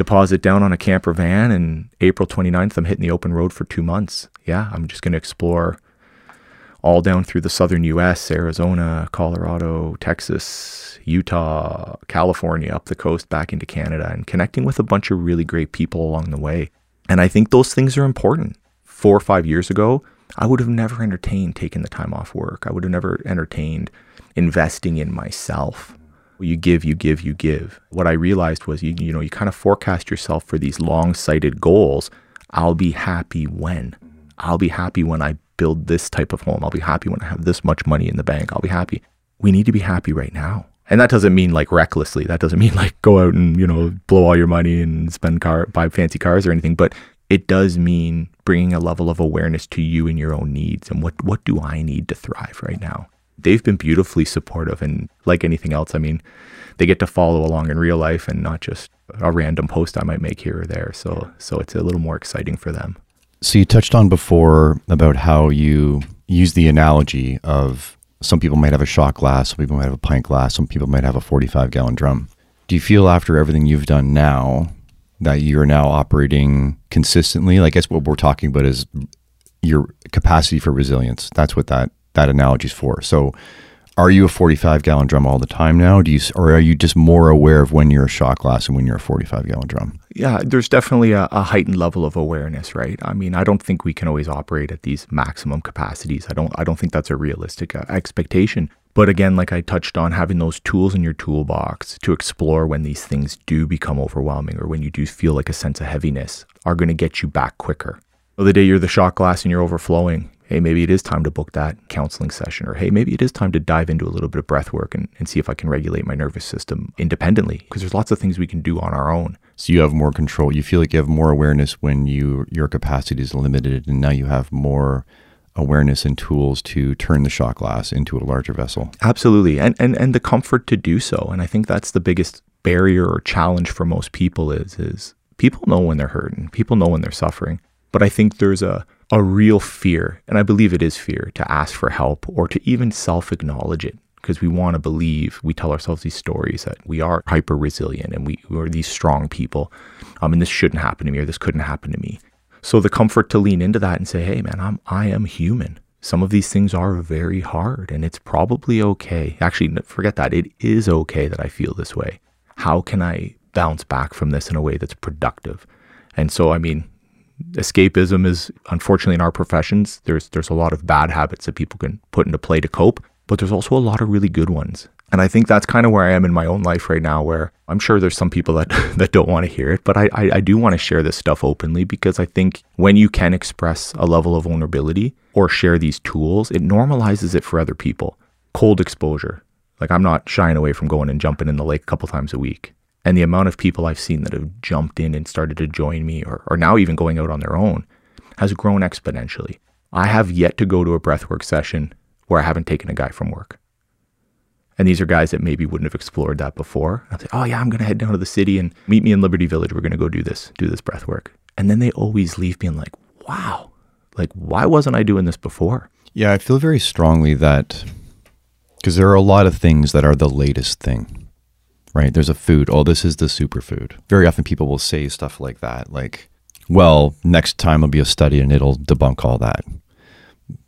deposit down on a camper van and April 29th, I'm hitting the open road for two months. Yeah, I'm just going to explore all down through the southern US, Arizona, Colorado, Texas, Utah, California, up the coast, back into Canada, and connecting with a bunch of really great people along the way. And I think those things are important. Four or five years ago, I would have never entertained taking the time off work. I would have never entertained investing in myself. You give, you give, you give. What I realized was you, you know, you kind of forecast yourself for these long sighted goals. I'll be happy when. I'll be happy when I build this type of home. I'll be happy when I have this much money in the bank. I'll be happy. We need to be happy right now. And that doesn't mean like recklessly. That doesn't mean like go out and, you know, blow all your money and spend car, buy fancy cars or anything. But it does mean bringing a level of awareness to you and your own needs and what, what do I need to thrive right now? They've been beautifully supportive. And like anything else, I mean, they get to follow along in real life and not just a random post I might make here or there. So, so it's a little more exciting for them. So you touched on before about how you use the analogy of Some people might have a shot glass, some people might have a pint glass, some people might have a 45 gallon drum. Do you feel after everything you've done now that you're now operating consistently? Like, I guess what we're talking about is your capacity for resilience. That's what that that analogy is for. So are you a 45 gallon drum all the time now? Do you, or are you just more aware of when you're a shot glass and when you're a 45 gallon drum? Yeah, there's definitely a, a, heightened level of awareness, right? I mean, I don't think we can always operate at these maximum capacities. I don't, I don't think that's a realistic uh, expectation. But again, like I touched on, having those tools in your toolbox to explore when these things do become overwhelming or when you do feel like a sense of heaviness are going to get you back quicker. The day you're the shot glass and you're overflowing, hey, maybe it is time to book that counseling session, or hey, maybe it is time to dive into a little bit of breath work and, and see if I can regulate my nervous system independently. Because there's lots of things we can do on our own. So you have more control. You feel like you have more awareness when you your capacity is limited, and now you have more awareness and tools to turn the shot glass into a larger vessel. Absolutely. And and and the comfort to do so. And I think that's the biggest barrier or challenge for most people is is people know when they're hurting. People know when they're suffering. But I think there's a a real fear, and I believe it is fear, to ask for help or to even self acknowledge it because we want to believe, we tell ourselves these stories that we are hyper resilient and we, we are these strong people. Um, and this shouldn't happen to me or this couldn't happen to me. So the comfort to lean into that and say, hey, man, I'm, I am human. Some of these things are very hard and it's probably okay. Actually, forget that. It is okay that I feel this way. How can I bounce back from this in a way that's productive? And so, I mean, escapism is unfortunately in our professions there's there's a lot of bad habits that people can put into play to cope but there's also a lot of really good ones. And i think that's kind of where i am in my own life right now where i'm sure there's some people that that don't want to hear it but i i, I do want to share this stuff openly because i think when you can express a level of vulnerability or share these tools it normalizes it for other people. Cold exposure. Like i'm not shying away from going and jumping in the lake a couple times a week and the amount of people I've seen that have jumped in and started to join me or, or now even going out on their own has grown exponentially. I have yet to go to a breathwork session where I haven't taken a guy from work. And these are guys that maybe wouldn't have explored that before. I'll say, oh yeah, I'm to head down to the city and meet me in Liberty Village. We're to go do this, do this breath work. And then they always leave being like, wow, like, why wasn't I doing this before? Yeah, I feel very strongly that because there are a lot of things that are the latest thing right? There's a food. Oh, this is the superfood. Very often people will say stuff like that, like, well, next time there'll be a study and it'll debunk all that.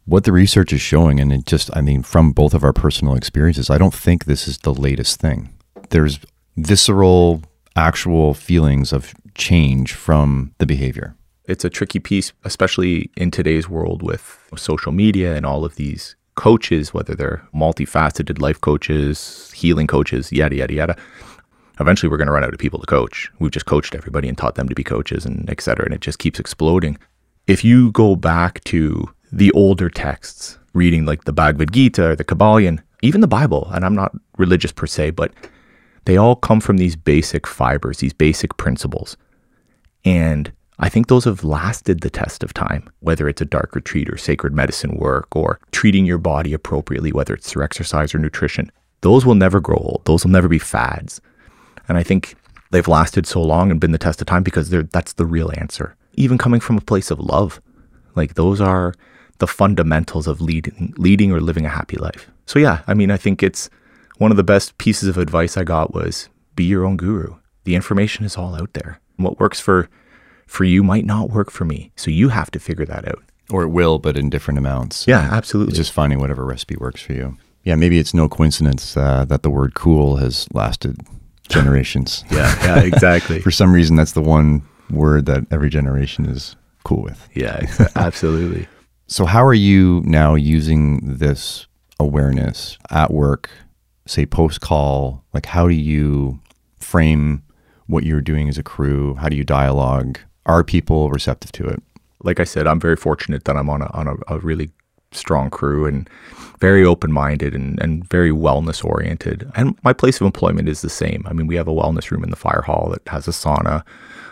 What the research is showing, and it just, I mean, from both of our personal experiences, I don't think this is the latest thing. There's visceral, actual feelings of change from the behavior. It's a tricky piece, especially in today's world with social media and all of these coaches, whether they're multifaceted life coaches, healing coaches, yada, yada, yada, eventually we're going to run out of people to coach. We've just coached everybody and taught them to be coaches and et cetera. And it just keeps exploding. If you go back to the older texts, reading like the Bhagavad Gita or the Kybalion, even the Bible, and I'm not religious per se, but they all come from these basic fibers, these basic principles. And I think those have lasted the test of time, whether it's a dark retreat or sacred medicine work or treating your body appropriately, whether it's through exercise or nutrition. Those will never grow old. Those will never be fads. And I think they've lasted so long and been the test of time because that's the real answer. Even coming from a place of love, like those are the fundamentals of leading, leading or living a happy life. So yeah, I mean, I think it's one of the best pieces of advice I got was be your own guru. The information is all out there. What works for for you might not work for me. So you have to figure that out. Or it will, but in different amounts. Yeah, absolutely. Just finding whatever recipe works for you. Yeah, maybe it's no coincidence uh, that the word cool has lasted generations. yeah, yeah, exactly. for some reason, that's the one word that every generation is cool with. Yeah, absolutely. so, how are you now using this awareness at work, say post call? Like, how do you frame what you're doing as a crew? How do you dialogue? Are people receptive to it? Like I said, I'm very fortunate that I'm on a, on a, a really strong crew and very open minded and, and very wellness oriented. And my place of employment is the same. I mean, we have a wellness room in the fire hall that has a sauna.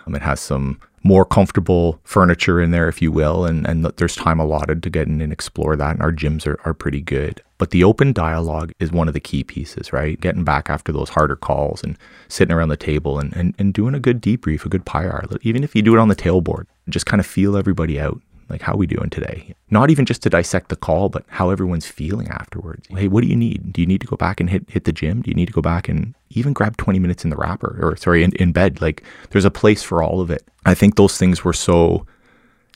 Um, it has some more comfortable furniture in there, if you will, and, and there's time allotted to get in and explore that. And our gyms are, are pretty good. But the open dialogue is one of the key pieces, right? Getting back after those harder calls and sitting around the table and, and, and doing a good debrief, a good pyre, even if you do it on the tailboard, just kind of feel everybody out. Like, how are we doing today? Not even just to dissect the call, but how everyone's feeling afterwards. Hey, what do you need? Do you need to go back and hit, hit the gym? Do you need to go back and even grab 20 minutes in the wrapper or, sorry, in, in bed? Like, there's a place for all of it. I think those things were so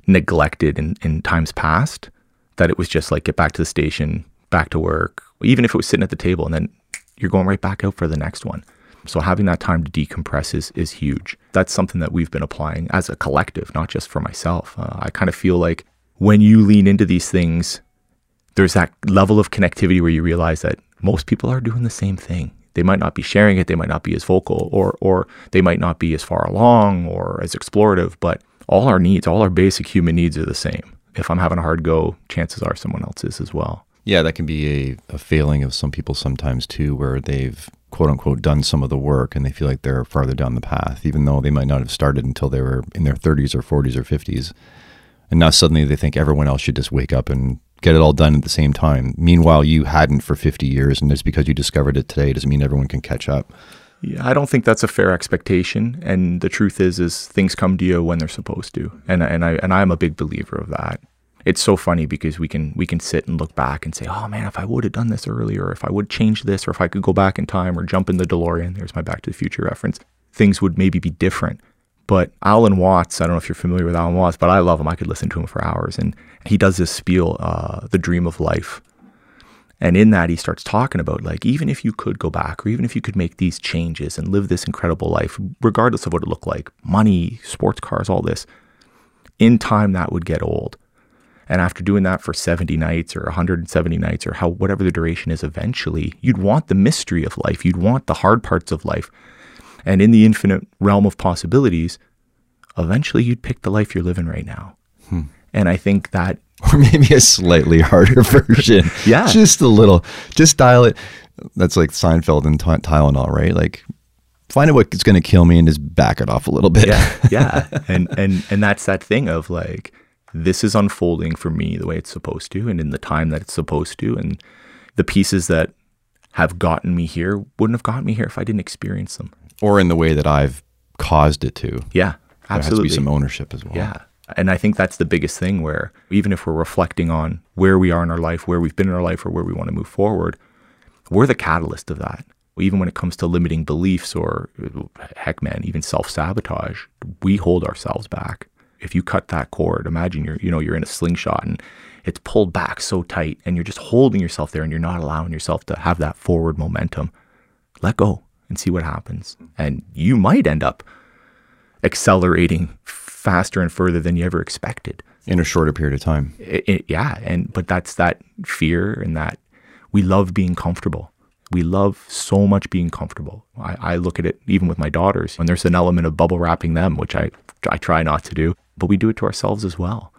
neglected in, in times past that it was just like, get back to the station, back to work, even if it was sitting at the table and then you're going right back out for the next one. So having that time to decompress is is huge. That's something that we've been applying as a collective, not just for myself. Uh, I kind of feel like when you lean into these things, there's that level of connectivity where you realize that most people are doing the same thing. They might not be sharing it, they might not be as vocal, or or they might not be as far along or as explorative, but all our needs, all our basic human needs are the same. If I'm having a hard go, chances are someone else is as well. Yeah, that can be a, a failing of some people sometimes too, where they've quote unquote done some of the work and they feel like they're farther down the path, even though they might not have started until they were in their 30s or 40s or 50s. And now suddenly they think everyone else should just wake up and get it all done at the same time. Meanwhile, you hadn't for 50 years, and just because you discovered it today doesn't mean everyone can catch up. Yeah, I don't think that's a fair expectation. And the truth is, is things come to you when they're supposed to, and and I and I'm a big believer of that it's so funny because we can we can sit and look back and say, oh man, if I would have done this earlier, if I would change this, or if I could go back in time or jump in the DeLorean, there's my Back to the Future reference, things would maybe be different. But Alan Watts, I don't know if you're familiar with Alan Watts, but I love him. I could listen to him for hours. And he does this spiel, uh, The Dream of Life. And in that, he starts talking about like, even if you could go back, or even if you could make these changes and live this incredible life, regardless of what it looked like money, sports cars, all this in time, that would get old. And after doing that for 70 nights or 170 nights or how whatever the duration is eventually, you'd want the mystery of life. You'd want the hard parts of life. And in the infinite realm of possibilities, eventually you'd pick the life you're living right now. Hmm. And I think that or maybe a slightly harder version. yeah. Just a little. Just dial it. That's like Seinfeld and t- Tylenol, right? Like find out what's going to kill me and just back it off a little bit. Yeah. Yeah. and and and that's that thing of like this is unfolding for me the way it's supposed to and in the time that it's supposed to. And the pieces that have gotten me here wouldn't have gotten me here if I didn't experience them. Or in the way that I've caused it to. Yeah, absolutely. There has to be some ownership as well. Yeah. And I think that's the biggest thing where even if we're reflecting on where we are in our life, where we've been in our life, or where we want to move forward, we're the catalyst of that. Even when it comes to limiting beliefs or heck, man, even self sabotage, we hold ourselves back if you cut that cord, imagine you're, you know, you're in a slingshot and it's pulled back so tight and you're just holding yourself there and you're not allowing yourself to have that forward momentum. Let go and see what happens. And you might end up accelerating faster and further than you ever expected in a shorter period of time. It, it, yeah, and but that's that fear and that we love being comfortable. We love so much being comfortable. I, I look at it even with my daughters, and there's an element of bubble wrapping them, which I I try not to do but we do it to ourselves as well.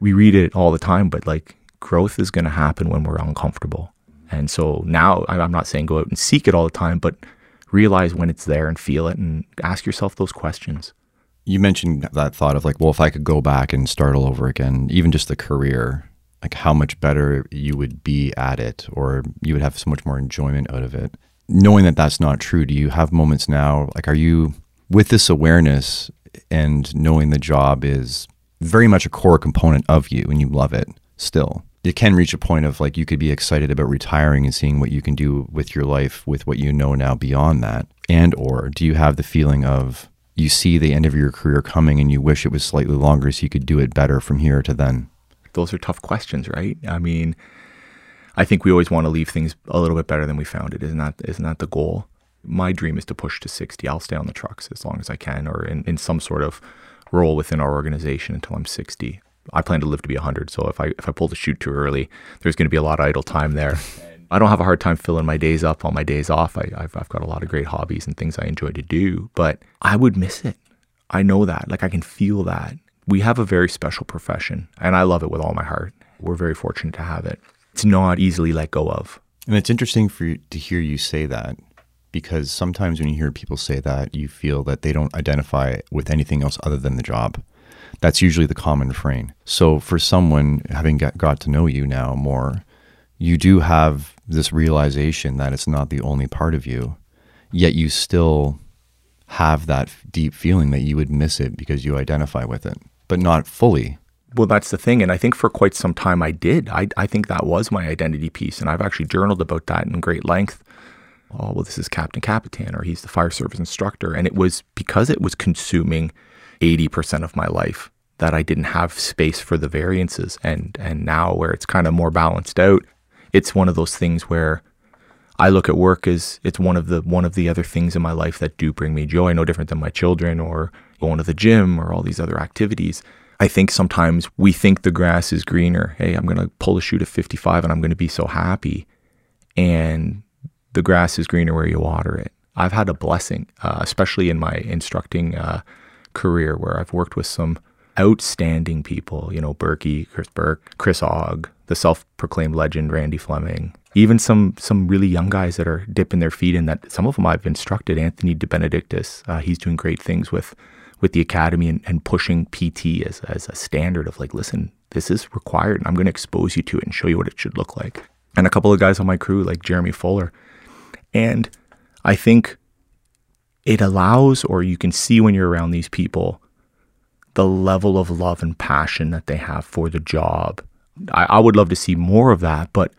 We read it all the time, but like growth is going to happen when we're uncomfortable. And so now I'm not saying go out and seek it all the time, but realize when it's there and feel it and ask yourself those questions. You mentioned that thought of like, well, if I could go back and start all over again, even just the career, like how much better you would be at it or you would have so much more enjoyment out of it. Knowing that that's not true, do you have moments now, like, are you with this awareness and knowing the job is very much a core component of you and you love it still. It can reach a point of like you could be excited about retiring and seeing what you can do with your life with what you know now beyond that. And or do you have the feeling of you see the end of your career coming and you wish it was slightly longer so you could do it better from here to then? Those are tough questions, right? I mean, I think we always want to leave things a little bit better than we found it. Isn't that isn't that the goal? my dream is to push to 60. I'll stay on the trucks as long as I can or in, in some sort of role within our organization until I'm 60. I plan to live to be 100. So if I if I pull the chute too early, there's going to be a lot of idle time there. I don't have a hard time filling my days up on my days off. I, have I've got a lot of great hobbies and things I enjoy to do, but I would miss it. I know that. Like I can feel that. We have a very special profession, and I love it with all my heart. We're very fortunate to have it. It's not easily let go of. And it's interesting for you to hear you say that because sometimes when you hear people say that, you feel that they don't identify with anything else other than the job. That's usually the common refrain. So, for someone having got, got to know you now more, you do have this realization that it's not the only part of you, yet you still have that deep feeling that you would miss it because you identify with it, but not fully. Well, that's the thing. And I think for quite some time I did. I, I think that was my identity piece. And I've actually journaled about that in great length. Oh, well, this is Captain Kapitan, or he's the fire service instructor. And it was because it was consuming 80% of my life that I didn't have space for the variances. And, and now, where it's kind of more balanced out, it's one of those things where I look at work as it's one of the one of the other things in my life that do bring me joy, no different than my children or going to the gym or all these other activities. I think sometimes we think the grass is greener. Hey, I'm going to pull a chute at 55 and I'm going to be so happy. And the grass is greener where you water it. I've had a blessing, uh, especially in my instructing uh, career, where I've worked with some outstanding people. You know, Berkey, Chris Burke, Chris Ogg, the self-proclaimed legend Randy Fleming, even some some really young guys that are dipping their feet in that. Some of them I've instructed. Anthony De Benedictis, uh, he's doing great things with with the academy and, and pushing PT as, as a standard of like, listen, this is required and I'm going to expose you to it and show you what it should look like. And a couple of guys on my crew, like Jeremy Fuller. And I think it allows, or you can see when you're around these people, the level of love and passion that they have for the job. I, I would love to see more of that, but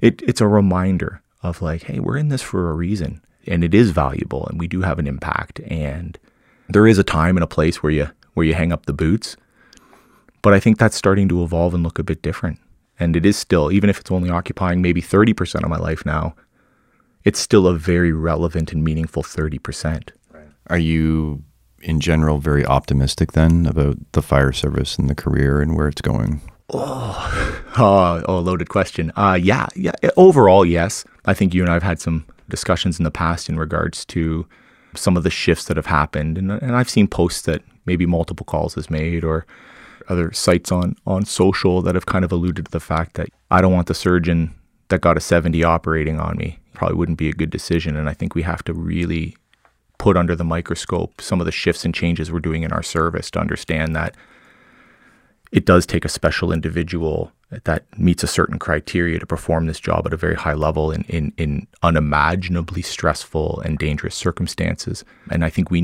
it, it's a reminder of like, hey, we're in this for a reason and it is valuable and we do have an impact. And there is a time and a place where you where you hang up the boots. But I think that's starting to evolve and look a bit different. And it is still, even if it's only occupying maybe 30% of my life now, it's still a very relevant and meaningful 30%. Are you, in general, very optimistic then about the fire service and the career and where it's going? Oh, oh, oh loaded question. Uh, yeah, yeah. Overall, yes. I think you and I have had some discussions in the past in regards to some of the shifts that have happened. And, and I've seen posts that maybe multiple calls has made or other sites on, on social that have kind of alluded to the fact that I don't want the surgeon that got a 70 operating on me. Probably wouldn't be a good decision. And I think we have to really put under the microscope some of the shifts and changes we're doing in our service to understand that it does take a special individual that meets a certain criteria to perform this job at a very high level in, in, in unimaginably stressful and dangerous circumstances. And I think we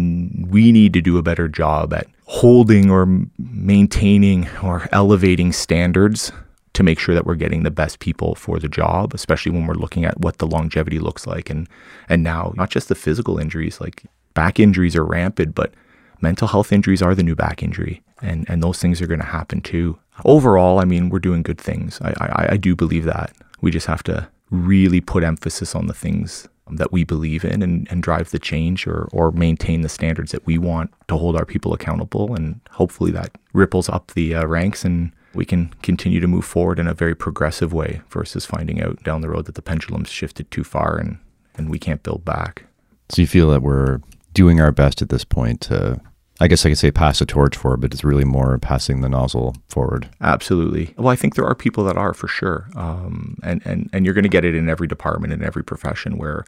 we need to do a better job at holding or maintaining or elevating standards to make sure that we're getting the best people for the job, especially when we're looking at what the longevity looks like and and now not just the physical injuries, like back injuries are rampant, but mental health injuries are the new back injury and and those things are going to happen too. Overall, I mean, we're doing good things. I, I I do believe that. We just have to really put emphasis on the things that we believe in and, and drive the change or, or maintain the standards that we want to hold our people accountable. And hopefully that ripples up the uh, ranks and we can continue to move forward in a very progressive way versus finding out down the road that the pendulum's shifted too far and, and we can't build back. So you feel that we're doing our best at this point to I guess I could say pass a torch for, but it's really more passing the nozzle forward. Absolutely. Well, I think there are people that are for sure, um, and and and you're going to get it in every department in every profession where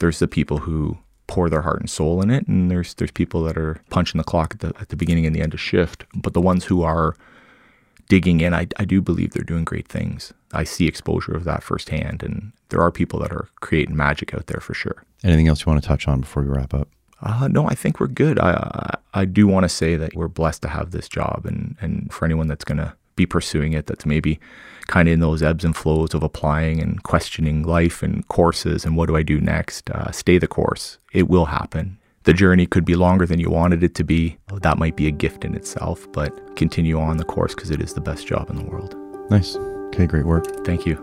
there's the people who pour their heart and soul in it, and there's there's people that are punching the clock at the at the beginning and the end of shift. But the ones who are digging in, I, I do believe they're doing great things. I see exposure of that firsthand, and there are people that are creating magic out there for sure. Anything else you want to touch on before we wrap up? Uh, no, I think we're good. I I do want to say that we're blessed to have this job, and and for anyone that's going to be pursuing it, that's maybe kind of in those ebbs and flows of applying and questioning life and courses and what do I do next. Uh, stay the course. It will happen. The journey could be longer than you wanted it to be. That might be a gift in itself, but continue on the course because it is the best job in the world. Nice. Okay, great work. Thank you.